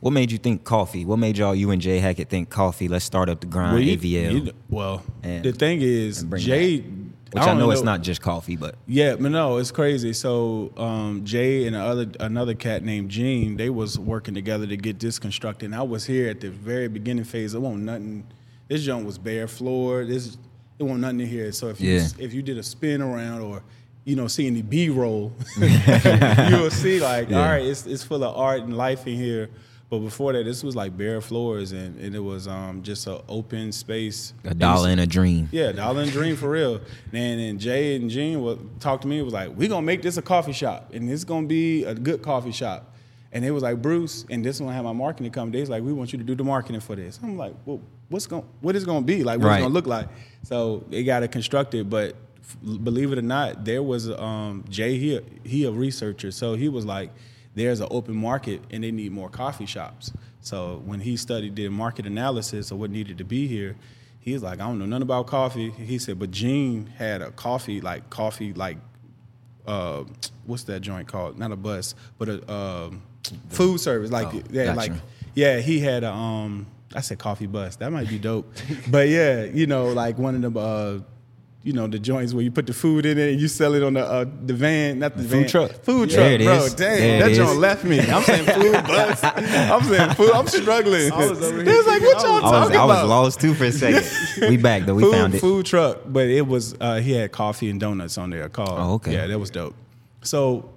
what made you think coffee? What made y'all you and Jay Hackett think coffee? Let's start up the grind Well, you- AVL. you- well, And- the thing is, Jay. that. Which I, don't know, it's not just coffee, but Yeah, but no, it's crazy. So um, Jay and the other another cat named Gene, they was working together to get this constructed. And I was here at the very beginning phase. It wasn't nothing. This joint was bare floor. This it wasn't nothing in here. So if you Yeah. if you did a spin around or you know see any B roll, you'll see like Yeah. all right, it's it's full of art and life in here. But before that, this was like bare floors and, and it was um, just an open space. a dollar and a dream. Yeah, Dollar and a Dream for real. And then Jay and Gene would talk to me. Was like, we gonna make this a coffee shop, and it's gonna be a good coffee shop. And they was like, Bruce, and this one had my marketing come. They was like, we want you to do the marketing for this. I'm like, well, what's going, what is gonna be like? What's Right. it gonna look like? So they got to construct it constructed, but f- believe it or not, there was um, Jay. He a- he a researcher, so he was like, there's an open market, and they need more coffee shops. So when he studied did market analysis of what needed to be here, he was like, I don't know nothing about coffee. He said, but Gene had a coffee like coffee like uh, what's that joint called? Not a bus, but a um, food service. Like Oh, yeah, gotcha. like yeah, he had a um. I said coffee bus. That might be dope. but yeah, you know, like one of them. Uh, you know the joints where you put the food in it and you sell it on the uh, the van, not the van Food van. truck. Food Yeah, truck, bro. is. Dang, There it that is. joint left me. I'm saying food bus. I'm saying food. I'm struggling. I was over here They was like, what y'all I I was talking I was about? lost too for a second. we back though. We food, found it. Food truck, but it was uh, he had coffee and donuts on there. Called. Oh, okay. Yeah, that was dope. So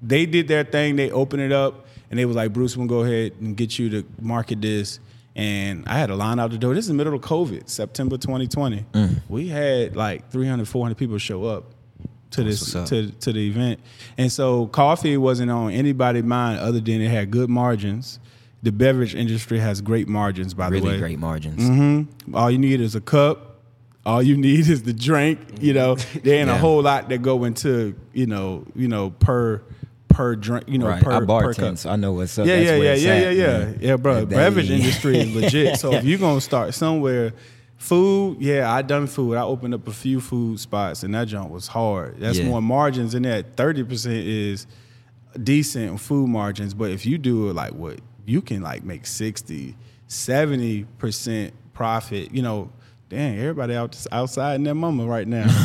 they did their thing. They opened it up, and they was like, "Bruce, we'll go ahead and get you to market this." And I had a line out the door. This is the middle of COVID, September 2020. Mm. We had like 300, 400 people show up to this to to the event, and so coffee wasn't on anybody's mind other than it had good margins. The beverage industry has great margins, by the way. Really great margins. hmm All you need is a cup. All you need is the drink. You know, there ain't a whole lot that go into you know you know per per drink. You know, right. per I per cup. so I know what's up. Yeah, That's yeah, yeah, yeah, at, yeah, yeah, man. yeah, bro. That Beverage day. industry is legit. So if you're gonna start somewhere, food, yeah, I done food. I opened up a few food spots, and that junk was hard. That's Yeah. more margins in that. Thirty percent is decent food margins, but if you do it like what you can like make 60, 70 percent profit, you know. Dang, everybody out outside in their mama right now.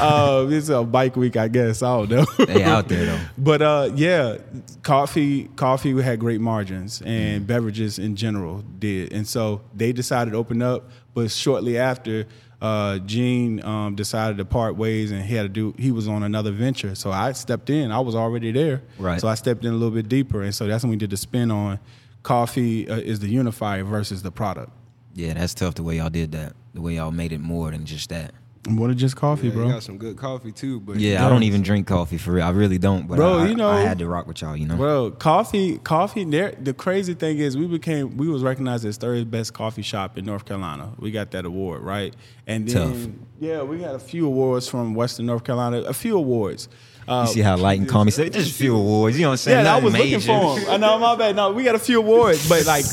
uh, it's a bike week, I guess. I don't know. They out there though. But uh, yeah, coffee coffee we had great margins, and beverages in general did, and so they decided to open up. But shortly after, uh, Gene um, decided to part ways, and he had to do. He was on another venture, so I stepped in. I was already there, Right. So I stepped in a little bit deeper, and so that's when we did the spin on coffee uh, is the unifier versus the product. Yeah, that's tough the way y'all did that. The way y'all made it more than just that. What is just coffee, Yeah, bro? You got some good coffee too, but Yeah, I don't even drink coffee for real. I really don't. But Bro, I, you know- I had to rock with y'all. You know. Bro, coffee, coffee. There, the crazy thing is, we became, we was recognized as third best coffee shop in North Carolina. We got that award, right? And then, Tough. yeah, we got a few awards from Western North Carolina. A few awards. Uh, You see how light and calm he said, just a few awards. You know what I'm saying? yeah, I Nothing was major. looking for him. I know, my bad. No, we got a few awards, but like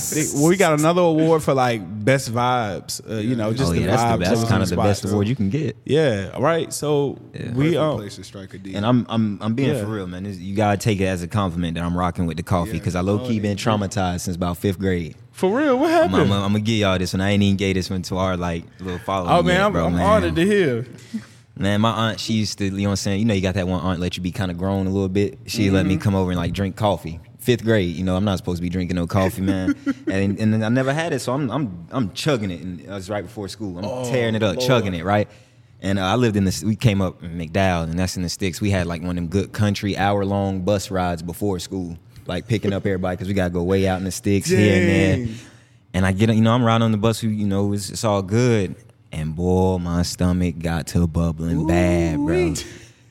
we got another award for like best vibes. Uh, you know, just oh the that's, vibes. the, that that's was kind of the best award you can get. Yeah, right. So Yeah. we Perfect um, place to strike a deal. And I'm I'm I'm being Yeah. for real, man. This, you gotta take it as a compliment that I'm rocking with the coffee Yeah. because I low key Oh, been yeah. traumatized since about fifth grade. for real. What I'm, happened? I'm, I'm gonna give y'all this one. I ain't even gave this one to our like little following. oh man, yet, I'm, bro, I'm man. honored to hear. Man, my aunt, she used to, you know what I'm saying? You know, you got that one aunt let you be kind of grown a little bit. She let me come over and like drink coffee. Fifth grade, you know, I'm not supposed to be drinking no coffee, man. and and I never had it, so I'm I'm I'm chugging it, and it was right before school. I'm tearing it up, chugging it, right. And uh, I lived in this. We came up in McDowell, and that's in the sticks. We had like one of them good country hour long bus rides before school, like picking up everybody because we gotta go way out in the sticks here and there. And I get, you know, I'm riding on the bus. You know, it's, it's all good. And boy, my stomach got to bubbling bad, bro.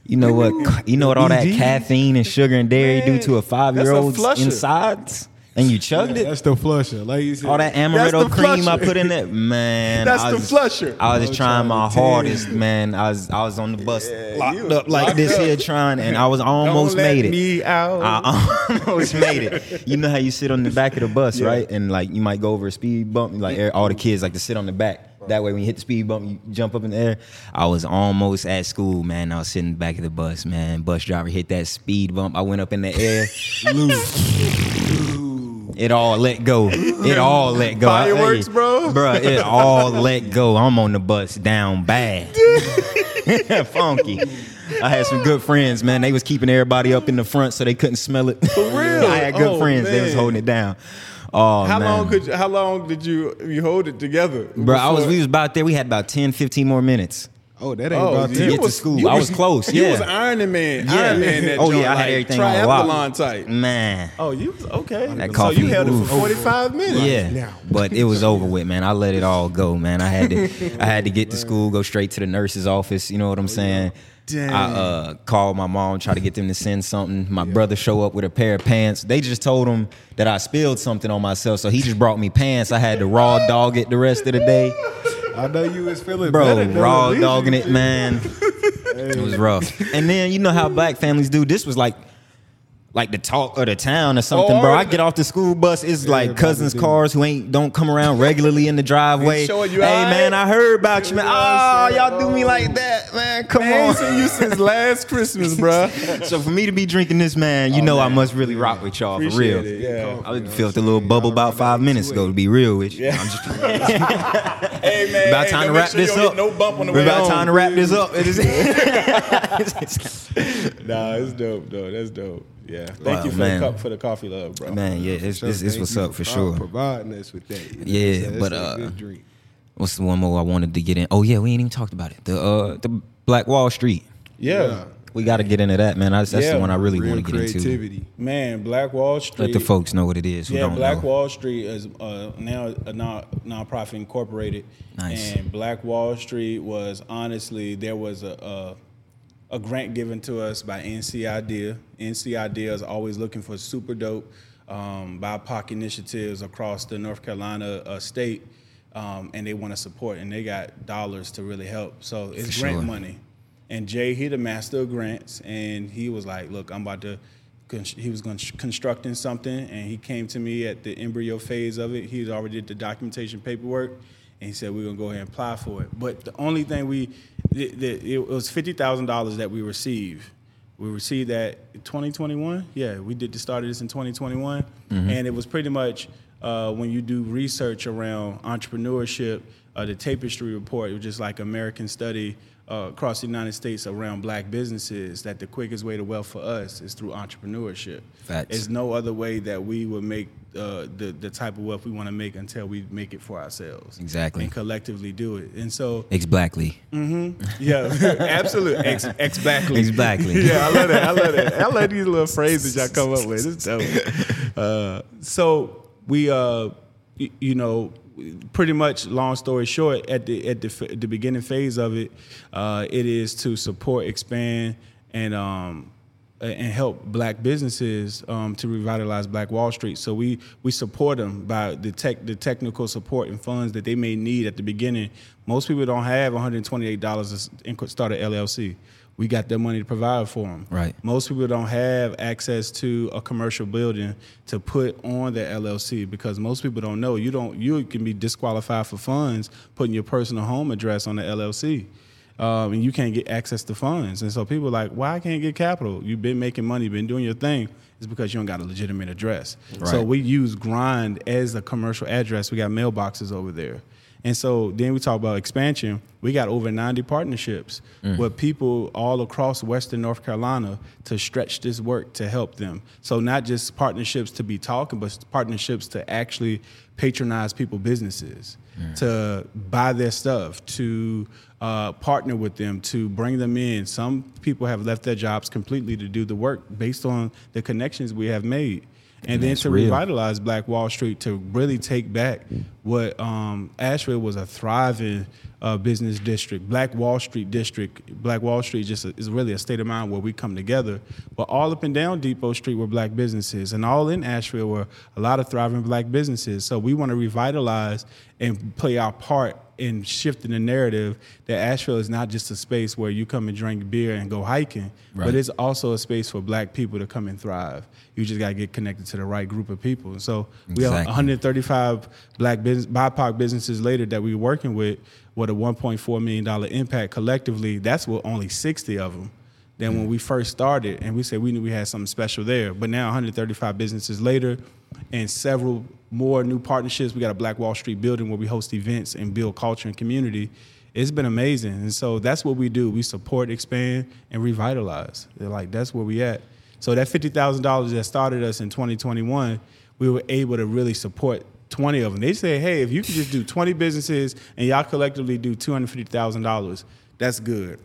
You know what? You know what all that caffeine and sugar and dairy do to a five year old's flusher. insides? And you chugged it. That's the flusher. Like you said. All that amaretto the cream I put in there, man. That's I the flusher. I was just trying trying my to you. hardest, man. I was I was on the bus locked up like locked this up. here, trying, and I was almost Don't let made it. me out. I almost made it. You know how you sit on the back of the bus, Yeah. right? And like you might go over a speed bump. Like all the kids like to sit on the back. That way, when you hit the speed bump, you jump up in the air. I was almost at school, man. I was sitting back of the bus, man. Bus driver hit that speed bump. I went up in the air. It all let go. It all let go. I- Fireworks, bro? Bro, it all let go. I'm on the bus down bad. Funky. I had some good friends, man. They was keeping everybody up in the front so they couldn't smell it. For real? I had good Oh, friends. They was holding it down. Oh, how man. long could you, how long did you you hold it together? Bro, I was we was about there. We had about 10, 15 more minutes. Oh, that ain't Oh, about to to get to school. I was close, You yeah. was Iron Man. Yeah. Iron Man. That oh joint, yeah, I had like, everything on lock. triathlon type. Man. Oh, you was okay. That so coffee, you held it for forty five minutes. Yeah, now. but it was over with, man. I let it all go, man. I had to, I had to get to school, go straight to the nurse's office. You know what I'm oh, saying? Dang. I uh, called my mom, tried to get them to send something. My brother show up with a pair of pants. They just told him that I spilled something on myself, so he just brought me pants. I had to raw dog it the rest of the day, I know you was feeling bro. better. Raw dogging it, man. It was rough. And then you know how black families do. This was like. Like the talk of the town or something, Oh, bro. I get off the school bus. It's like cousins' do. cars who ain't don't come around regularly in the driveway. hey all man. I heard about you, man. Oh, y'all do me oh. like that, man. Come Man, on. seen you since last Christmas, bro. so for me to be drinking this, man, you oh, know I must really rock with y'all for real. Oh, it, yeah. I felt a little bubble about five minutes ago. To be real with you, I'm just Hey man, about hey, time to wrap sure this up. No bump on the We're way about home. time to wrap this up. Nah, it's dope, though. That's dope. Yeah. Thank Wow, you for man. the cup for the coffee love, bro. man, yeah, it's, it's, it's Thank what's up for pro- sure. Providing us with that. you know Yeah, saying? but, uh. What's the one more I wanted to get in? Oh yeah, we ain't even talked about it. The uh, the Black Wall Street. Yeah. We got to get into that, man. That's, that's Yeah, the one I really want to get into. creativity. Man, Black Wall Street. Let the folks know what it is who Yeah, don't Black know. Wall Street is uh, now a non nonprofit incorporated. Nice. And Black Wall Street was honestly there was a, a a grant given to us by NC Idea. NC Idea is always looking for super dope um, BIPOC initiatives across the North Carolina uh, state, um, and they want to support, and they got dollars to really help. So it's For grant sure. money. And Jay, he the master of grants, and he was like, "Look, I'm about to." He was going constructing something, and he came to me at the embryo phase of it. He already did the documentation paperwork, and he said we're gonna go ahead and apply for it. But the only thing we, the, the, it was fifty thousand dollars that we received. We received that in 2021. Yeah, we did the start of this in 2021, and it was pretty much uh, when you do research around entrepreneurship, uh, the Tapestry report, it was just like American study uh, across the United States around black businesses. That the quickest way to wealth for us is through entrepreneurship. Facts. There's no other way that we would make uh, the the type of wealth we want to make until we make it for ourselves. Exactly. And collectively do it. And so Ex Blackley. yeah, absolutely. Ex, ex Blackley. Ex Blackley. yeah, I love that. I love that. I love these little phrases y'all come up with. It's dope. Uh, so we, uh, y- you know, pretty much. Long story short, at the at the the beginning phase of it, uh, it is to support, expand, and um, and help black businesses um, to revitalize Black Wall Street. So we we support them by the tech the technical support and funds that they may need at the beginning. Most people don't have one hundred twenty eight dollars to start an LLC. We got that money to provide for them. Right. Most people don't have access to a commercial building to put on their LLC because most people don't know you don't you can be disqualified for funds putting your personal home address on the LLC. Um, and you can't get access to funds. And so people are like, why I can't get capital? You've been making money, been doing your thing. It's because you don't got a legitimate address. Right. So we use Grind as a commercial address. We got mailboxes over there. And so then we talk about expansion. We got over 90 partnerships with people all across Western North Carolina to stretch this work to help them. So not just partnerships to be talking, but partnerships to actually patronize people businesses, to buy their stuff, to uh, partner with them, to bring them in. Some people have left their jobs completely to do the work based on the connections we have made and then to real. revitalize Black Wall Street to really take back what um, Asheville was a thriving uh, business district. Black Wall Street district. Black Wall Street just a, is really a state of mind where we come together. But all up and down Depot Street were black businesses, and all in Asheville were a lot of thriving black businesses. So we want to revitalize and play our part in shifting the narrative that Asheville is not just a space where you come and drink beer and go hiking, Right. but it's also a space for black people to come and thrive. You just got to get connected to the right group of people. And so we have 135 black business, BIPOC businesses later that we're working with with a 1.4 million dollar impact collectively. That's with only 60 of them. Then when we mm. first started, and we said we knew we had something special there, but now 135 businesses later, and several more new partnerships. We got a Black Wall Street building where we host events and build culture and community. It's been amazing, and so that's what we do. We support, expand, and revitalize. They're like that's where we at. So that fifty thousand dollars that started us in 2021, we were able to really support 20 of them. They say, hey, if you can just do 20 businesses and y'all collectively do $250,000, that's good.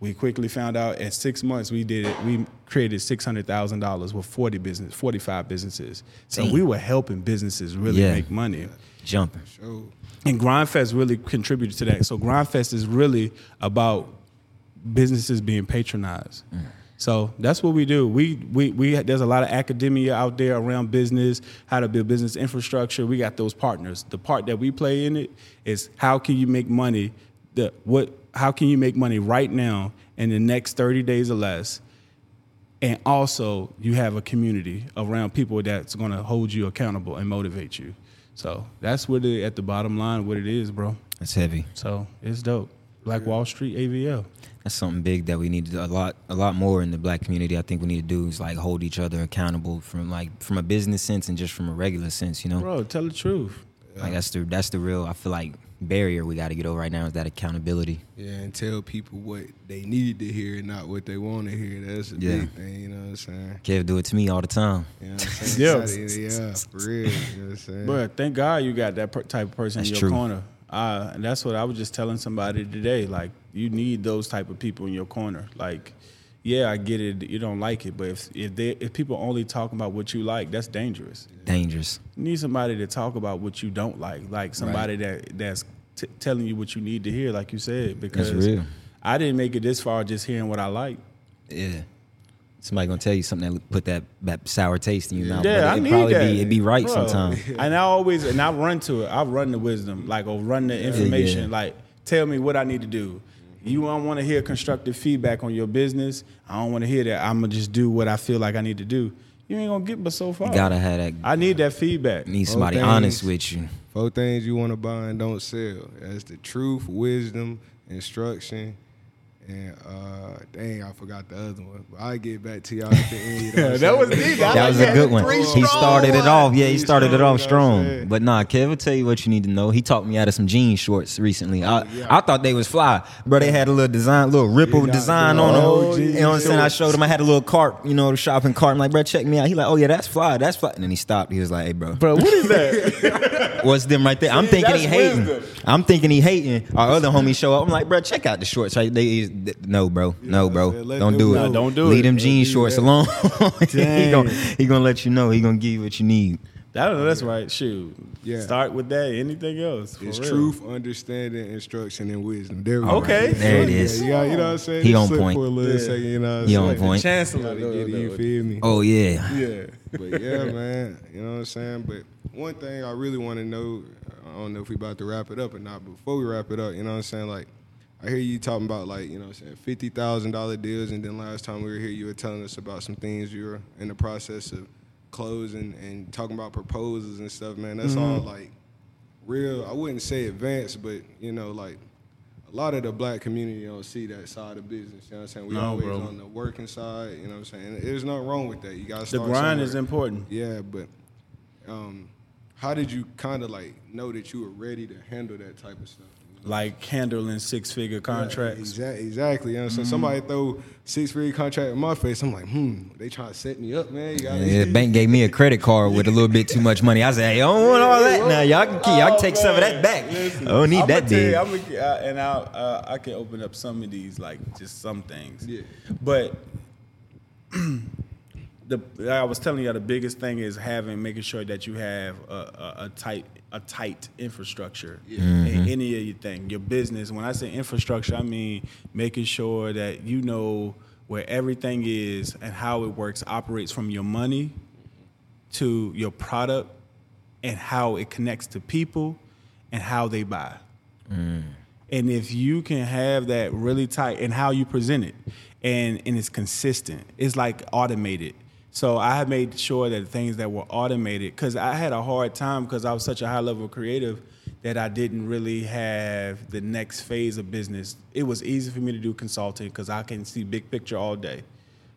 We quickly found out at six months we did it. We created six hundred thousand dollars with forty business, forty five businesses. So Damn. we were helping businesses really Yeah. make money. Jumping. And Grindfest really contributed to that. So Grindfest is really about businesses being patronized. Mm. So that's what we do. We, we we there's a lot of academia out there around business, how to build business infrastructure. We got those partners. The part that we play in it is how can you make money? The what how can you make money right now in the next 30 days or less? And also you have a community around people that's gonna hold you accountable and motivate you. So that's what it at the bottom line what it is, bro. That's heavy. So it's dope. Black Wall Street AVL. That's something big that we need to do a lot, a lot more in the black community. I think we need to do is like hold each other accountable from like from a business sense and just from a regular sense. You know, Bro, tell the truth. like that's the that's the real. I feel like barrier we got to get over right now is that accountability. yeah, and tell people what they need to hear, and not what they want to hear. That's a Yeah. big thing. You know what I'm saying? Kev do it to me all the time. You know what I'm? Yeah. Yeah, for real. You know what I'm saying? But thank God you got that per- type of person That's in your true. corner. Uh, and that's what I was just telling somebody today. Like, you need those type of people in your corner. Like, yeah, I get it. You don't like it, but if if they if people only talk about what you like, that's dangerous. Dangerous. You need somebody to talk about what you don't like, like somebody that that's t- telling you what you need to hear, like you said. Because real. I didn't make it this far just hearing what I like. Yeah. Somebody gonna tell you something that put that, that sour taste in your mouth. Yeah, but I it need probably that. be it be right Bro. sometimes. And I always and I run to it. I run the wisdom, like or run the information. Yeah. Like, tell me what I need to do. You don't want to hear constructive feedback on your business. I don't want to hear that. I'm gonna just do what I feel like I need to do. You ain't gonna get but so far. You gotta have that. I need that feedback. need somebody things. honest with you. Four things you want to buy and don't sell. That's the truth, wisdom, instruction, and uh, dang, I forgot the other one. But I get back to y'all at the end. You know That was deep. That like was a good one. He strong started it off. Yeah, he Three started it off you know what I'm strong. saying? But nah, Kev will tell you what you need to know. He talked me out of some jean shorts recently. I, yeah. I thought they was fly, bro. They had a little design, little ripple Yeah, design on them. Oh, you know what I'm saying? I showed him. I had a little cart, you know, the shopping cart. I'm like, bro, check me out. He like, oh yeah, that's fly, that's fly. And then he stopped. He was like, hey, bro, Bro, what is that? what's them right there? I'm See, thinking he hating. wisdom. I'm thinking he hating. Our other homie show up. I'm like, bro, check out the shorts. Right? They, no, bro, no, bro, I said, don't do it. know. No, don't do Leave it. Leave them jeans shorts that. alone. he gonna he gonna let you know. He gonna give you what you need. I don't know. That's right. Shoot. Yeah. Start with that. Anything else? It's real. truth, understanding, instruction, and wisdom. There we Okay. go. There it is. Yeah, you, got, you know what I'm saying? He Just on point. For a little Yeah. second, you know what I'm He saying? on point. Chancellor. Gotta get it, you feel me? Oh yeah. Yeah. But yeah, man, you know what I'm saying. But one thing I really want to know, I don't know if we about to wrap it up or not. But before we wrap it up, you know what I'm saying. Like, I hear you talking about like you know what I'm saying fifty thousand dollar deals, and then last time we were here, you were telling us about some things you were in the process of closing and talking about proposals and stuff. Man, that's all like real. I wouldn't say advanced, but you know like. A lot of the black community don't see that side of business. You know what I'm saying? We No, always bro. on the working side. You know what I'm saying? And there's nothing wrong with that. You got to start. The grind somewhere. is important. Yeah, but um, how did you kind of like know that you were ready to handle that type of stuff? Like handling six figure contracts. Exa- Exactly. You know what I'm saying? Somebody throw six figure contract in my face. I'm like, hmm, they trying to set me up, man. You gotta, Yeah, the bank gave me a credit card with a little bit too much money. I said, "Hey, I don't want all that now. Y'all can keep, y'all can take some of that back. I don't need I'ma that tell you, big." I'ma, uh, and I uh, I can open up some of these like just some things. Yeah. But the I was telling you the biggest thing is having making sure that you have a, a, a tight a tight infrastructure in mm-hmm. any of your thing your business. When I say infrastructure, I mean making sure that you know where everything is and how it works operates from your money to your product and how it connects to people and how they buy. Mm. And if you can have that really tight and how you present it and, and it's consistent, it's like automated. So I made sure that things that were automated, because I had a hard time because I was such a high level creative that I didn't really have the next phase of business. It was easy for me to do consulting because I can see big picture all day.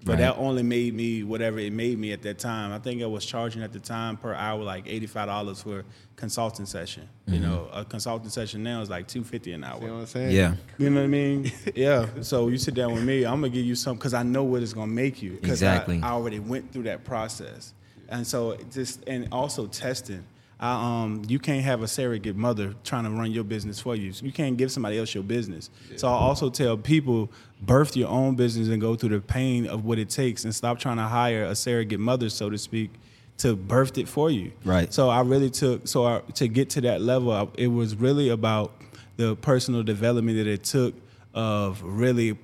But Right. that only made me whatever it made me at that time. I think I was charging at the time per hour like eighty five dollars for a consulting session. You mm-hmm. know, a consulting session now is like two fifty an hour. You know what I'm saying? Yeah, You know what I mean? yeah. So you sit down with me, I'm gonna give you something because I know what it's gonna make you. Exactly. I, I already went through that process, and so it just and also testing. I, um, you can't have a surrogate mother trying to run your business for you. You can't give somebody else your business. So I also tell people, birth your own business and go through the pain of what it takes, and stop trying to hire a surrogate mother, so to speak, to birth it for you. Right. So I really took so I, to get to that level. I, it was really about the personal development that it took of really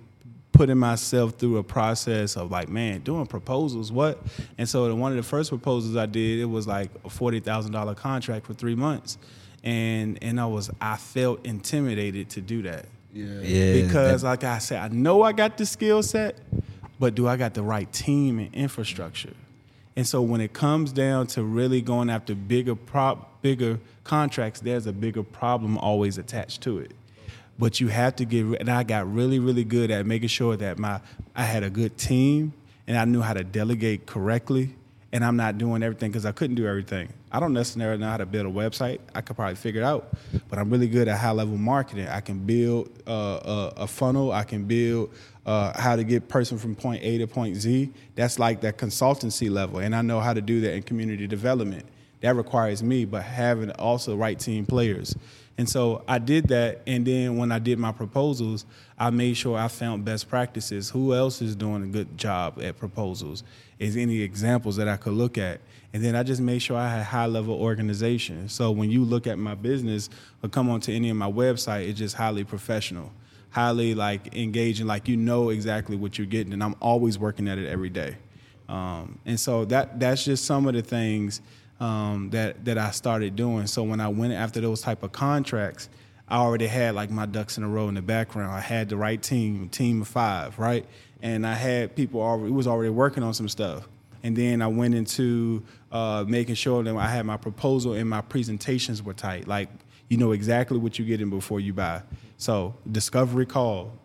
putting myself through a process of like, man, doing proposals, what? And so the- one of the first proposals I did, it was like a forty thousand dollar contract for three months, and and I was I felt intimidated to do that Yeah. yeah. because that- like I said, I know I got the skill set, but do I got the right team and infrastructure? And so when it comes down to really going after bigger prop bigger contracts, there's a bigger problem always attached to it. But you have to get and I got really, really good at making sure that my I had a good team and I knew how to delegate correctly. And I'm not doing everything because I couldn't do everything. I don't necessarily know how to build a website. I could probably figure it out, but I'm really good at high level marketing. I can build uh, a, a funnel. I can build uh, how to get person from point A to point Z. That's like that consultancy level, and I know how to do that in community development. That requires me, but having also right team players. And so I did that, and then when I did my proposals, I made sure I found best practices. Who else is doing a good job at proposals? Is any examples that I could look at? And then I just made sure I had high level organization. So when you look at my business or come onto any of my website, it's just highly professional, highly like engaging, like you know exactly what you're getting. And I'm always working at it every day. Um, and so that that's just some of the things um, that that I started doing. So when I went after those type of contracts, I already had like my ducks in a row in the background. I had the right team, team of five, right, and I had people already was already working on some stuff. And then I went into uh, making sure that I had my proposal and my presentations were tight. Like you know exactly what you're getting before you buy. So discovery call,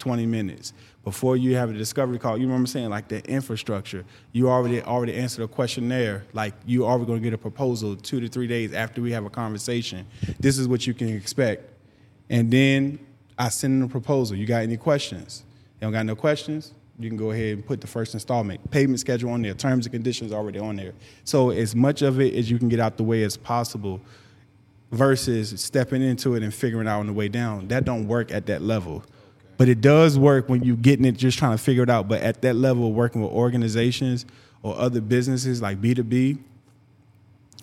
20 minutes before you have a discovery call. You remember saying like the infrastructure. You already already answered a questionnaire. Like you already going to get a proposal two to three days after we have a conversation. This is what you can expect. And then I send in a proposal. You got any questions? You don't got no questions? You can go ahead and put the first installment, payment schedule on there, terms and conditions already on there. So as much of it as you can get out the way as possible versus stepping into it and figuring out on the way down. That don't work at that level. But it does work when you're getting it just trying to figure it out. But at that level, working with organizations or other businesses like B2B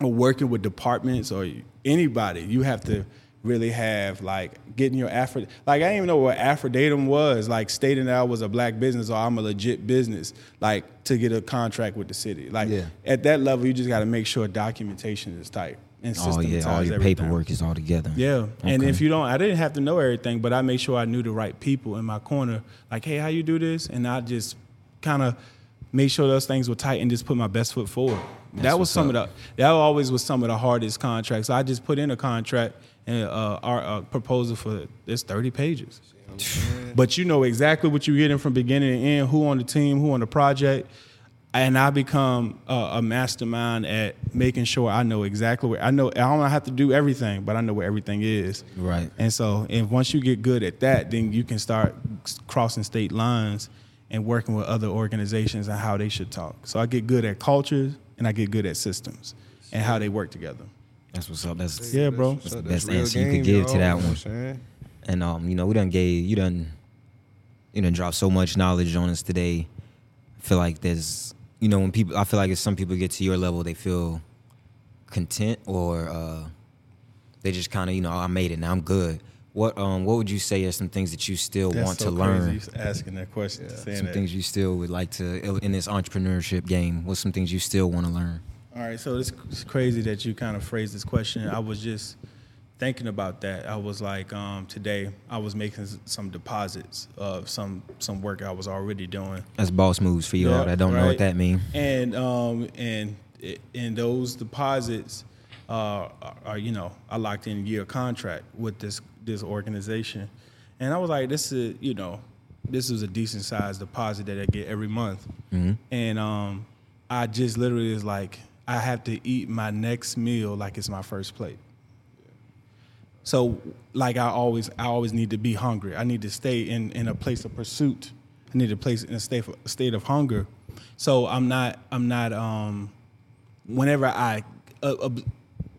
or working with departments or anybody, you have to really have like getting your affid like I didn't even know what affidavit was, like stating that I was a black business or I'm a legit business, like to get a contract with the city. Like Yeah. at that level you just gotta make sure documentation is tight and oh yeah, all your everything. paperwork is all together. Yeah, and if you don't, I didn't have to know everything, but I made sure I knew the right people in my corner. Like, hey, how you do this? And I just kind of made sure those things were tight and just put my best foot forward. that was some of the. That always was some of the hardest contracts. I just put in a contract and uh, our uh, proposal for it's thirty pages. But you know exactly what you're getting from beginning to end. Who on the team? Who on the project? And I become a, a mastermind at making sure I know exactly where I know. I don't have to do everything, but I know where everything is. Right. And so, and once you get good at that, then you can start crossing state lines and working with other organizations and how they should talk. So I get good at cultures and I get good at systems and how they work together. That's what's up. That's Yeah, bro. That's the best real answer you could game, give to that one. what I'm saying? And um, you know, we done gave you done you done dropped so much knowledge on us today. I feel like there's you know, when people I feel like if some people get to your level, they feel content or uh they just kinda, you know, I made it now, I'm good. What um what would you say are some things that you still That's want so to learn? asking that question, saying Some that. things you still would like to in this entrepreneurship game. What's some things you still want to learn? All right, so it's, it's crazy that you kind of phrased this question. I was just thinking about that. I was like, um, today I was making some deposits of some some work I was already doing, That's boss moves for you all Yeah, that don't know what that means. and um, and and those deposits uh, are, you know I locked in a year contract with this this organization, and I was like, this is you know this is a decent sized deposit that I get every month, and um, I just literally is like I have to eat my next meal like it's my first plate. So like I always I always need to be hungry. I need to stay in, in a place of pursuit. I need to place in a state of, state of hunger. So I'm not I'm not um whenever I uh, uh,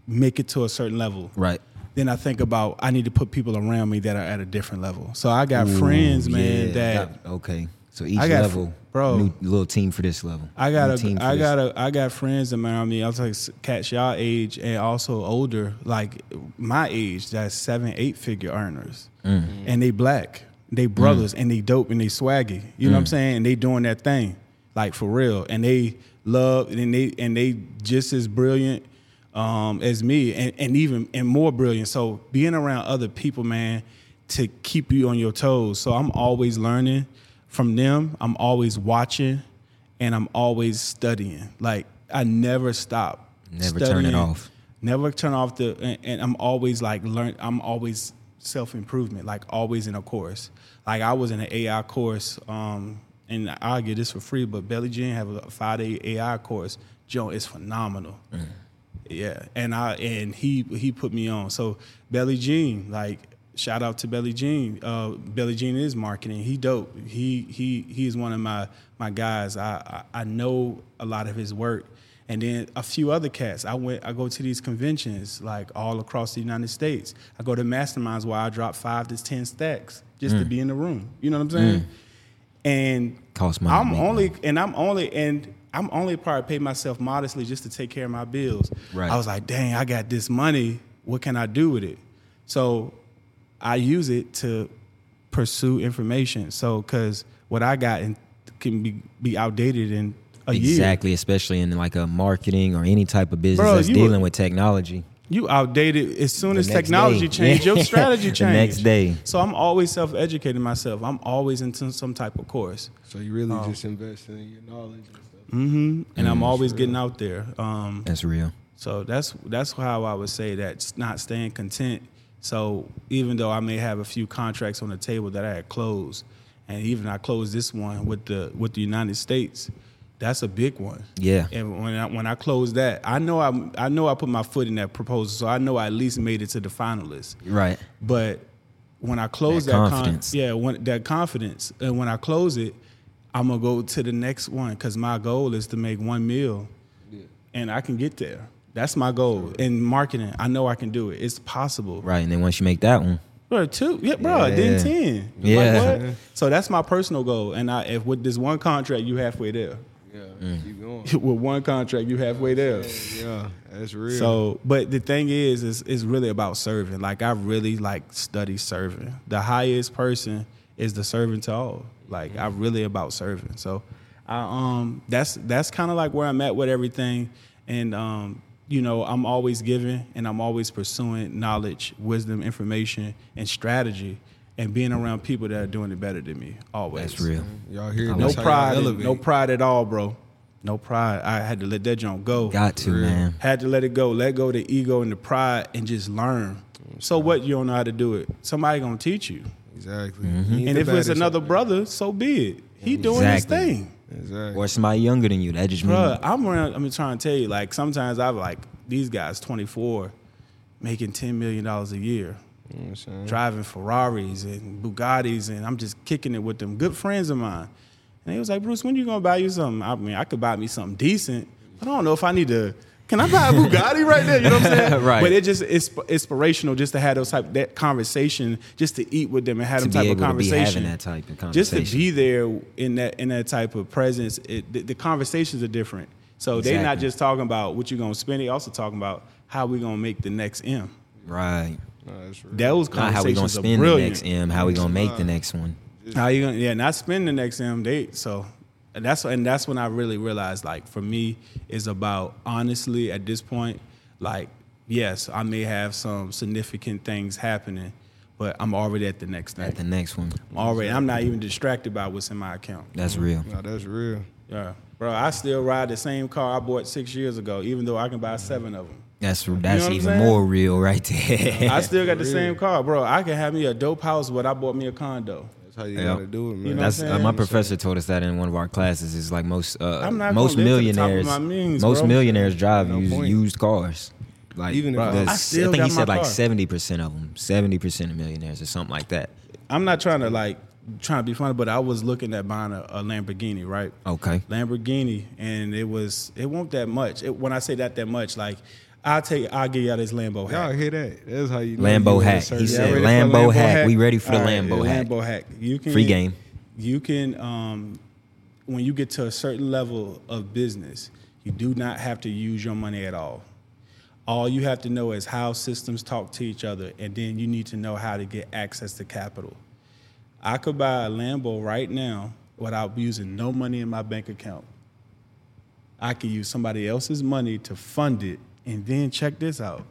make it to a certain level. Right. Then I think about I need to put people around me that are at a different level. So I got friends, man, yeah, that got- okay. So each I got- level, bro. new little team for this level. I got New a, team for I this- got a, I got friends around me. I was like cats y'all age and also older, like my age, that's seven, eight figure earners, Mm. and they black, they brothers, and they dope and they swaggy. You know what I'm Mm. saying? And they doing that thing, like for real, and they love and they and they just as brilliant um, as me, and, and even and more brilliant. So being around other people, man, to keep you on your toes. So I'm always learning from them. I'm always watching, and I'm always studying. Like I never stop. Never turn it off. Never turn off the. And, and I'm always like learn. I'm always self improvement. Like always in a course. Like I was in an AI course. Um, and I'll get this for free, but Billy Gene have a five day AI course. Joe is phenomenal. Yeah, and I and he he put me on. So Billy Gene, like shout out to Billy Gene. Uh, Billy Gene is marketing. He dope. He he he is one of my my guys. I, I I know a lot of his work. And then a few other cats. I went. I go to these conventions like all across the United States. I go to masterminds where I drop five to ten stacks just to be in the room. You know what I'm saying? And Cost money I'm only and I'm only and I'm only probably pay myself modestly just to take care of my bills. Right. I was like, dang, I got this money. What can I do with it? So I use it to pursue information. So because what I got in, can be be outdated in a year. exactly, especially in like a marketing or any type of business Bro, that's you dealing a- with technology. You outdated as soon The as technology day. changed, your strategy The next day. So I'm always self-educating myself. I'm always into some type of course. So you really Oh. just investing in your knowledge and stuff. hmm And I'm Mm, always sure. getting out there. Um, That's real. So that's that's how I would say that not staying content. So even though I may have a few contracts on the table that I had closed, and even I closed this one with the with the United States, that's a big one. Yeah. And when I, when I closed that, I know I I know I put my foot in that proposal, so I know I at least made it to the finalists. Right. But when I close That that, con- confidence. yeah, when, that confidence, and when I close it, I'm gonna go to the next one because my goal is to make one meal, and I can get there. That's my goal in marketing. I know I can do it. It's possible. Right. And then once you make that one, Bro, two, yeah, bro, then ten. Yeah. Like, what? So that's my personal goal, and I if with this one contract, you halfway there. Yeah, Mm. keep going. with one contract, you halfway there. Yeah, that's real. So, but the thing is, is it's really about serving. Like I really like study serving. The highest person is the servant to all. Like I really about serving. So, I um that's that's kind of like where I'm at with everything, and um you know I'm always giving and I'm always pursuing knowledge, wisdom, information, and strategy, and being around people that are doing it better than me. Always. that's real. y'all hear I No that's how y'all pride. in- No pride at all, bro. No pride. I had to let that jump go. Got to, Real. man. Had to let it go. Let go of the ego and the pride and just learn. So what? You don't know how to do it. Somebody gonna teach you. Exactly. Mm-hmm. And if it's another brother, so be it. He doing Exactly. his thing. Exactly. or somebody younger than you. That just means I'm around, I'm trying to tell you, like sometimes I've like these guys 24 making 10 million dollars a year. You know what I'm saying? driving Ferraris and Bugattis, and I'm just kicking it with them good friends of mine. And he was like, Bruce, when you gonna buy you something? I mean, I could buy me something decent, but I don't know if I need to. Can I buy a Bugatti right there? You know what I'm saying? Right. But it just it's inspirational just to have those type that conversation, just to eat with them and have to them be type able of to be conversation. having that type of conversation. just to be there in that in that type of presence, it, the, the conversations are different. So they're not just talking about what you're gonna spend; they also talking about how we gonna make the next M. right. No, that's real. Those Not how we gonna spend the next M, how we gonna make the next one. How you gonna yeah, not spend the next M date. So and that's and that's when I really realized like for me is about honestly at this point, like, yes, I may have some significant things happening, but I'm already at the next thing. At the next one. I'm already I'm not even distracted by what's in my account. That's real. No, that's real. Yeah. Bro, I still ride the same car I bought six years ago, even though I can buy seven of them. That's that's what I'm even more real right there. I still got the same car, bro. I can have me a dope house, but I bought me a condo. That's how you Yeah. gotta do it, man. You know That's what I'm uh, my professor told us that in one of our classes. Is like most uh, I'm not most gonna live to the top of millionaires means, most bro. millionaires drive No used, used cars. Like Even if I- I I, think he said my like seventy percent of them, seventy percent of millionaires or something like that. I'm not trying to like trying to be funny, but I was looking at buying a, a Lamborghini, right? Okay. Lamborghini, and it was it won't that much. It, when I say that that much, like I'll take I'll give y'all this Lambo Y'all hear that? That's how you know Lambo you hack. He Y'all said ready for Lambo hack. We ready for the All right, Lambo hack. Lambo hack. You can Free game. You can um, when you get to a certain level of business, you do not have to use your money at all. All you have to know is how systems talk to each other, and then you need to know how to get access to capital. I could buy a Lambo right now without using no money in my bank account. I could use somebody else's money to fund it, and then check this out: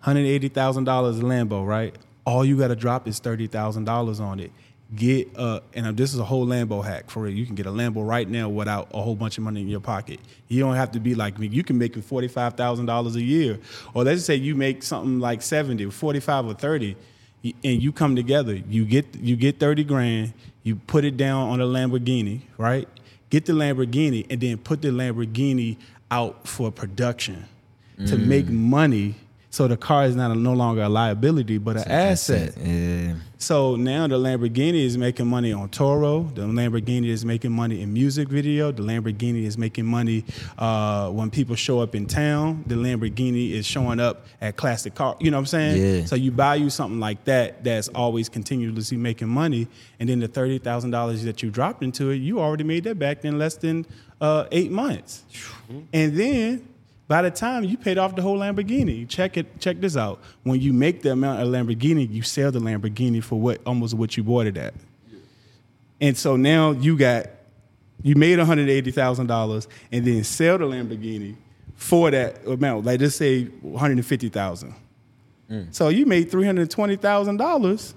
hundred eighty thousand dollars Lambo, right? All you got to drop is thirty thousand dollars on it. Get uh, and this is a whole Lambo hack for real. You can get a Lambo right now without a whole bunch of money in your pocket. You don't have to be like me. You can make thousand dollars a year, or let's say you make something like 70, 45 or thirty, and you come together. You get you get thirty grand. You put it down on a Lamborghini, right? Get the Lamborghini and then put the Lamborghini out for production to make money. So the car is not a, no longer a liability, but an asset. Yeah. So now the Lamborghini is making money on Turo. The Lamborghini is making money in music video. The Lamborghini is making money uh, when people show up in town. The Lamborghini is showing up at classic car. You know what I'm saying? Yeah. So you buy you something like that that's always continuously making money, and then the thirty thousand dollars that you dropped into it, you already made that back in less than uh, eight months, and then. By the time you paid off the whole Lamborghini, check it. Check this out. When you make the amount of Lamborghini, you sell the Lamborghini for what almost what you bought it at. And so now you got you made one hundred eighty thousand dollars, and then sell the Lamborghini for that amount. Like just say one hundred fifty thousand. Mm. So you made three hundred twenty thousand dollars.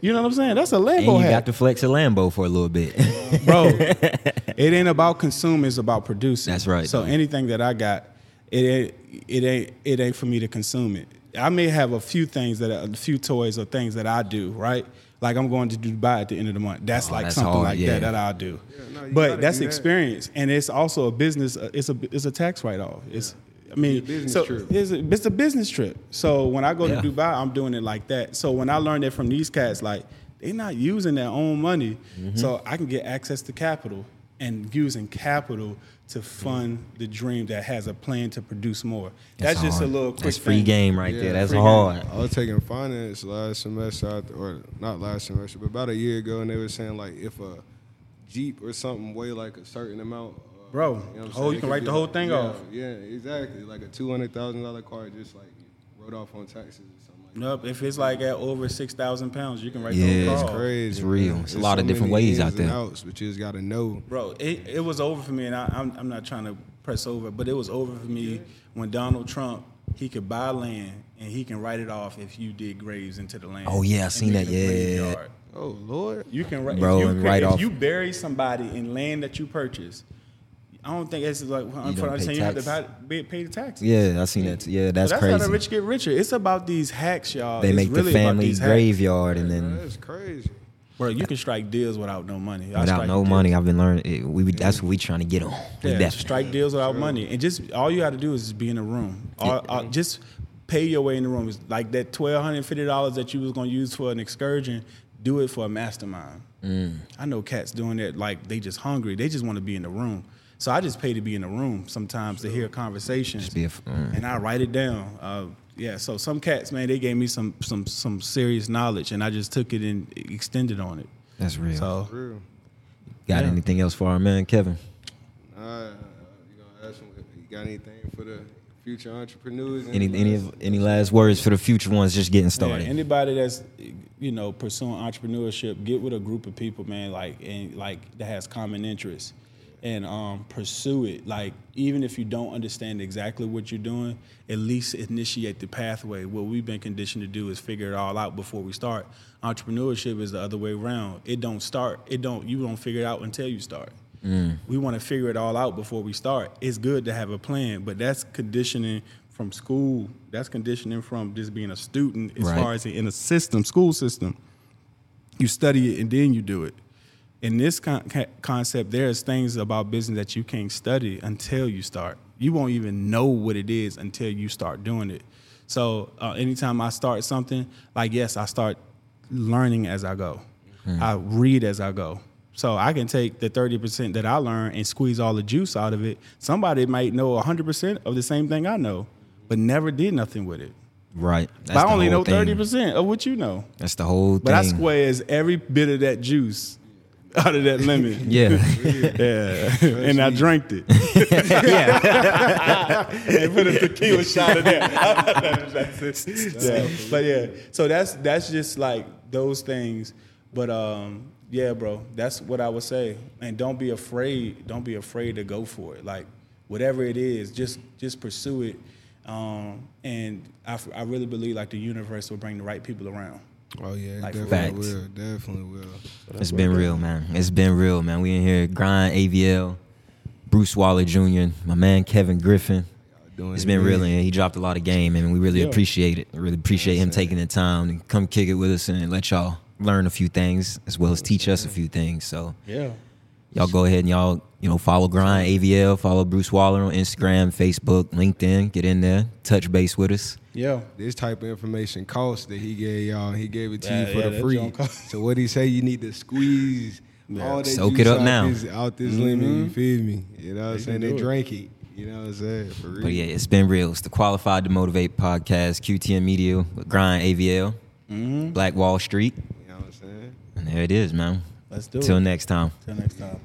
You know what I'm saying? That's a Lambo. And Lambo you hack. got to flex a Lambo for a little bit. bro. it ain't about consuming; it's about producing. That's right, So though. anything that I got, it ain't it ain't it ain't for me to consume it. I may have a few things that a few toys or things that I do right. Like I'm going to Dubai at the end of the month. That's Oh, like that's something hard, like yeah. that that I'll do. no, but that's do that. experience, and it's also a business. uh, It's a it's a tax write off. It's I mean, business so trip. it's a, it's a business trip. So when I go Yeah. to Dubai, I'm doing it like that. So when I learned it from these cats, like they're not using their own money, Mm-hmm. so I can get access to capital and using capital to fund the dream that has a plan to produce more. That's, just hard. a little quick That's free thing. game right Yeah, there. That's free hard. I was taking finance last semester, or not last semester, but about a year ago, and they were saying like if a Jeep or something weigh like a certain amount, Bro, what I'm oh, you can write the whole like- thing yeah, off. Yeah, exactly. Like a two hundred thousand dollar car just like wrote off on taxes or something like that. Nope, if it's like at over six thousand pounds, you can write Yeah, the it's whole It's car off. crazy. It's real. man. It's a There's lot of different ways out there. Outs, but you just gotta know. Bro, it, it was over for me, and I, I'm, I'm not trying to press over, but it was over for me when Donald Trump he could buy land and he can write it off if you dig graves into the land. Oh, yeah, I and seen that, it yeah. graveyard. Oh Lord. You can write, Bro, if you, and write if off- you bury somebody in land that you purchased. I don't think it's like don't pay saying you have to tax. pay, pay the taxes. Yeah, I seen that. Yeah, that's, So that's how the rich get richer. It's about these hacks, y'all. they It's make really the about family these hacks. graveyard and then That's crazy. Bro, you can strike deals without no money. I without no deals. money, I've been learning. It, we that's what we trying to get on. Yeah, strike deals without money, and just all you got to do is just be in the room. All, all- just pay your way in the room. It's like that twelve hundred fifty dollars that you was gonna use for an excursion. Do it for a mastermind. Mm. I know cats doing that like they just hungry. They just want to be in the room. So I just pay to be in the room sometimes to hear conversations, Just be a f- mm. and I write it down. Uh, yeah, so some cats, man, they gave me some some some serious knowledge, and I just took it and extended on it. That's real. So Real. Got yeah. anything else for our man Kevin? Uh, you gonna ask him if he got anything for the future entrepreneurs? Any any of, any last words for the future ones just getting Yeah, started? anybody that's you know pursuing entrepreneurship, get with a group of people, man, like and like that has common interests, and um, pursue it. Like even if you don't understand exactly what you're doing, at least initiate the pathway. What we've been conditioned to do is figure it all out before we start. Entrepreneurship is the other way around. It don't start. It don't. You don't figure it out until you start. We want to figure it all out before we start. It's good to have a plan, but that's conditioning from school. That's conditioning from just being a student as Right. far as in a system, school system. You study it and then you do it. In this con- concept, there's things about business that you can't study until you start. You won't even know what it is until you start doing it. So, uh, anytime I start something, like yes, I start learning as I go. I read as I go. So I can take the 30% that I learn and squeeze all the juice out of it. Somebody might know 100% of the same thing I know, but never did nothing with it. right. I only know thing. 30% of what you know. That's the whole thing. But I thing. squeeze every bit of that juice out of that lemon. yeah. Yeah. and I drank it. Yeah. and put a tequila shot in there. Yeah. But yeah, so that's that's just like those things. But um, yeah, bro, that's what I would say. And don't be afraid. Don't be afraid to go for it. Like whatever it is, just just pursue it. Um, and I really believe like the universe will bring the right people around. Oh yeah, Like, definitely Facts. will. Definitely will. It's been real, man. It's been real, man. We in here, grind AVL, Bruce Waller Jr., my man Kevin Griffin. Doing It's it been real, and he dropped a lot of game, and we really Yeah. appreciate it. Really appreciate him taking the time to come kick it with us and let y'all learn a few things as well as teach us a few things. So Yeah. y'all go ahead and y'all you know follow Grind AVL, follow Bruce Waller on Instagram, Facebook, LinkedIn. Get in there, touch base with us. Yeah. This type of information costs that he gave y'all. He gave it to Yeah, you for yeah, the free. So what he say? You need to squeeze all that Soak juice it up out now. This, out this mm-hmm. lemon. You feel me? You know what I'm saying? They do it. drank it. You know what I'm saying? For real. But yeah, it's been real. It's the Qualified to Motivate podcast, QTM Media with Grind AVL, mm-hmm. Black Wall Street, You know what I'm saying? and there it is, man. Let's do Till it. next time. Till next time.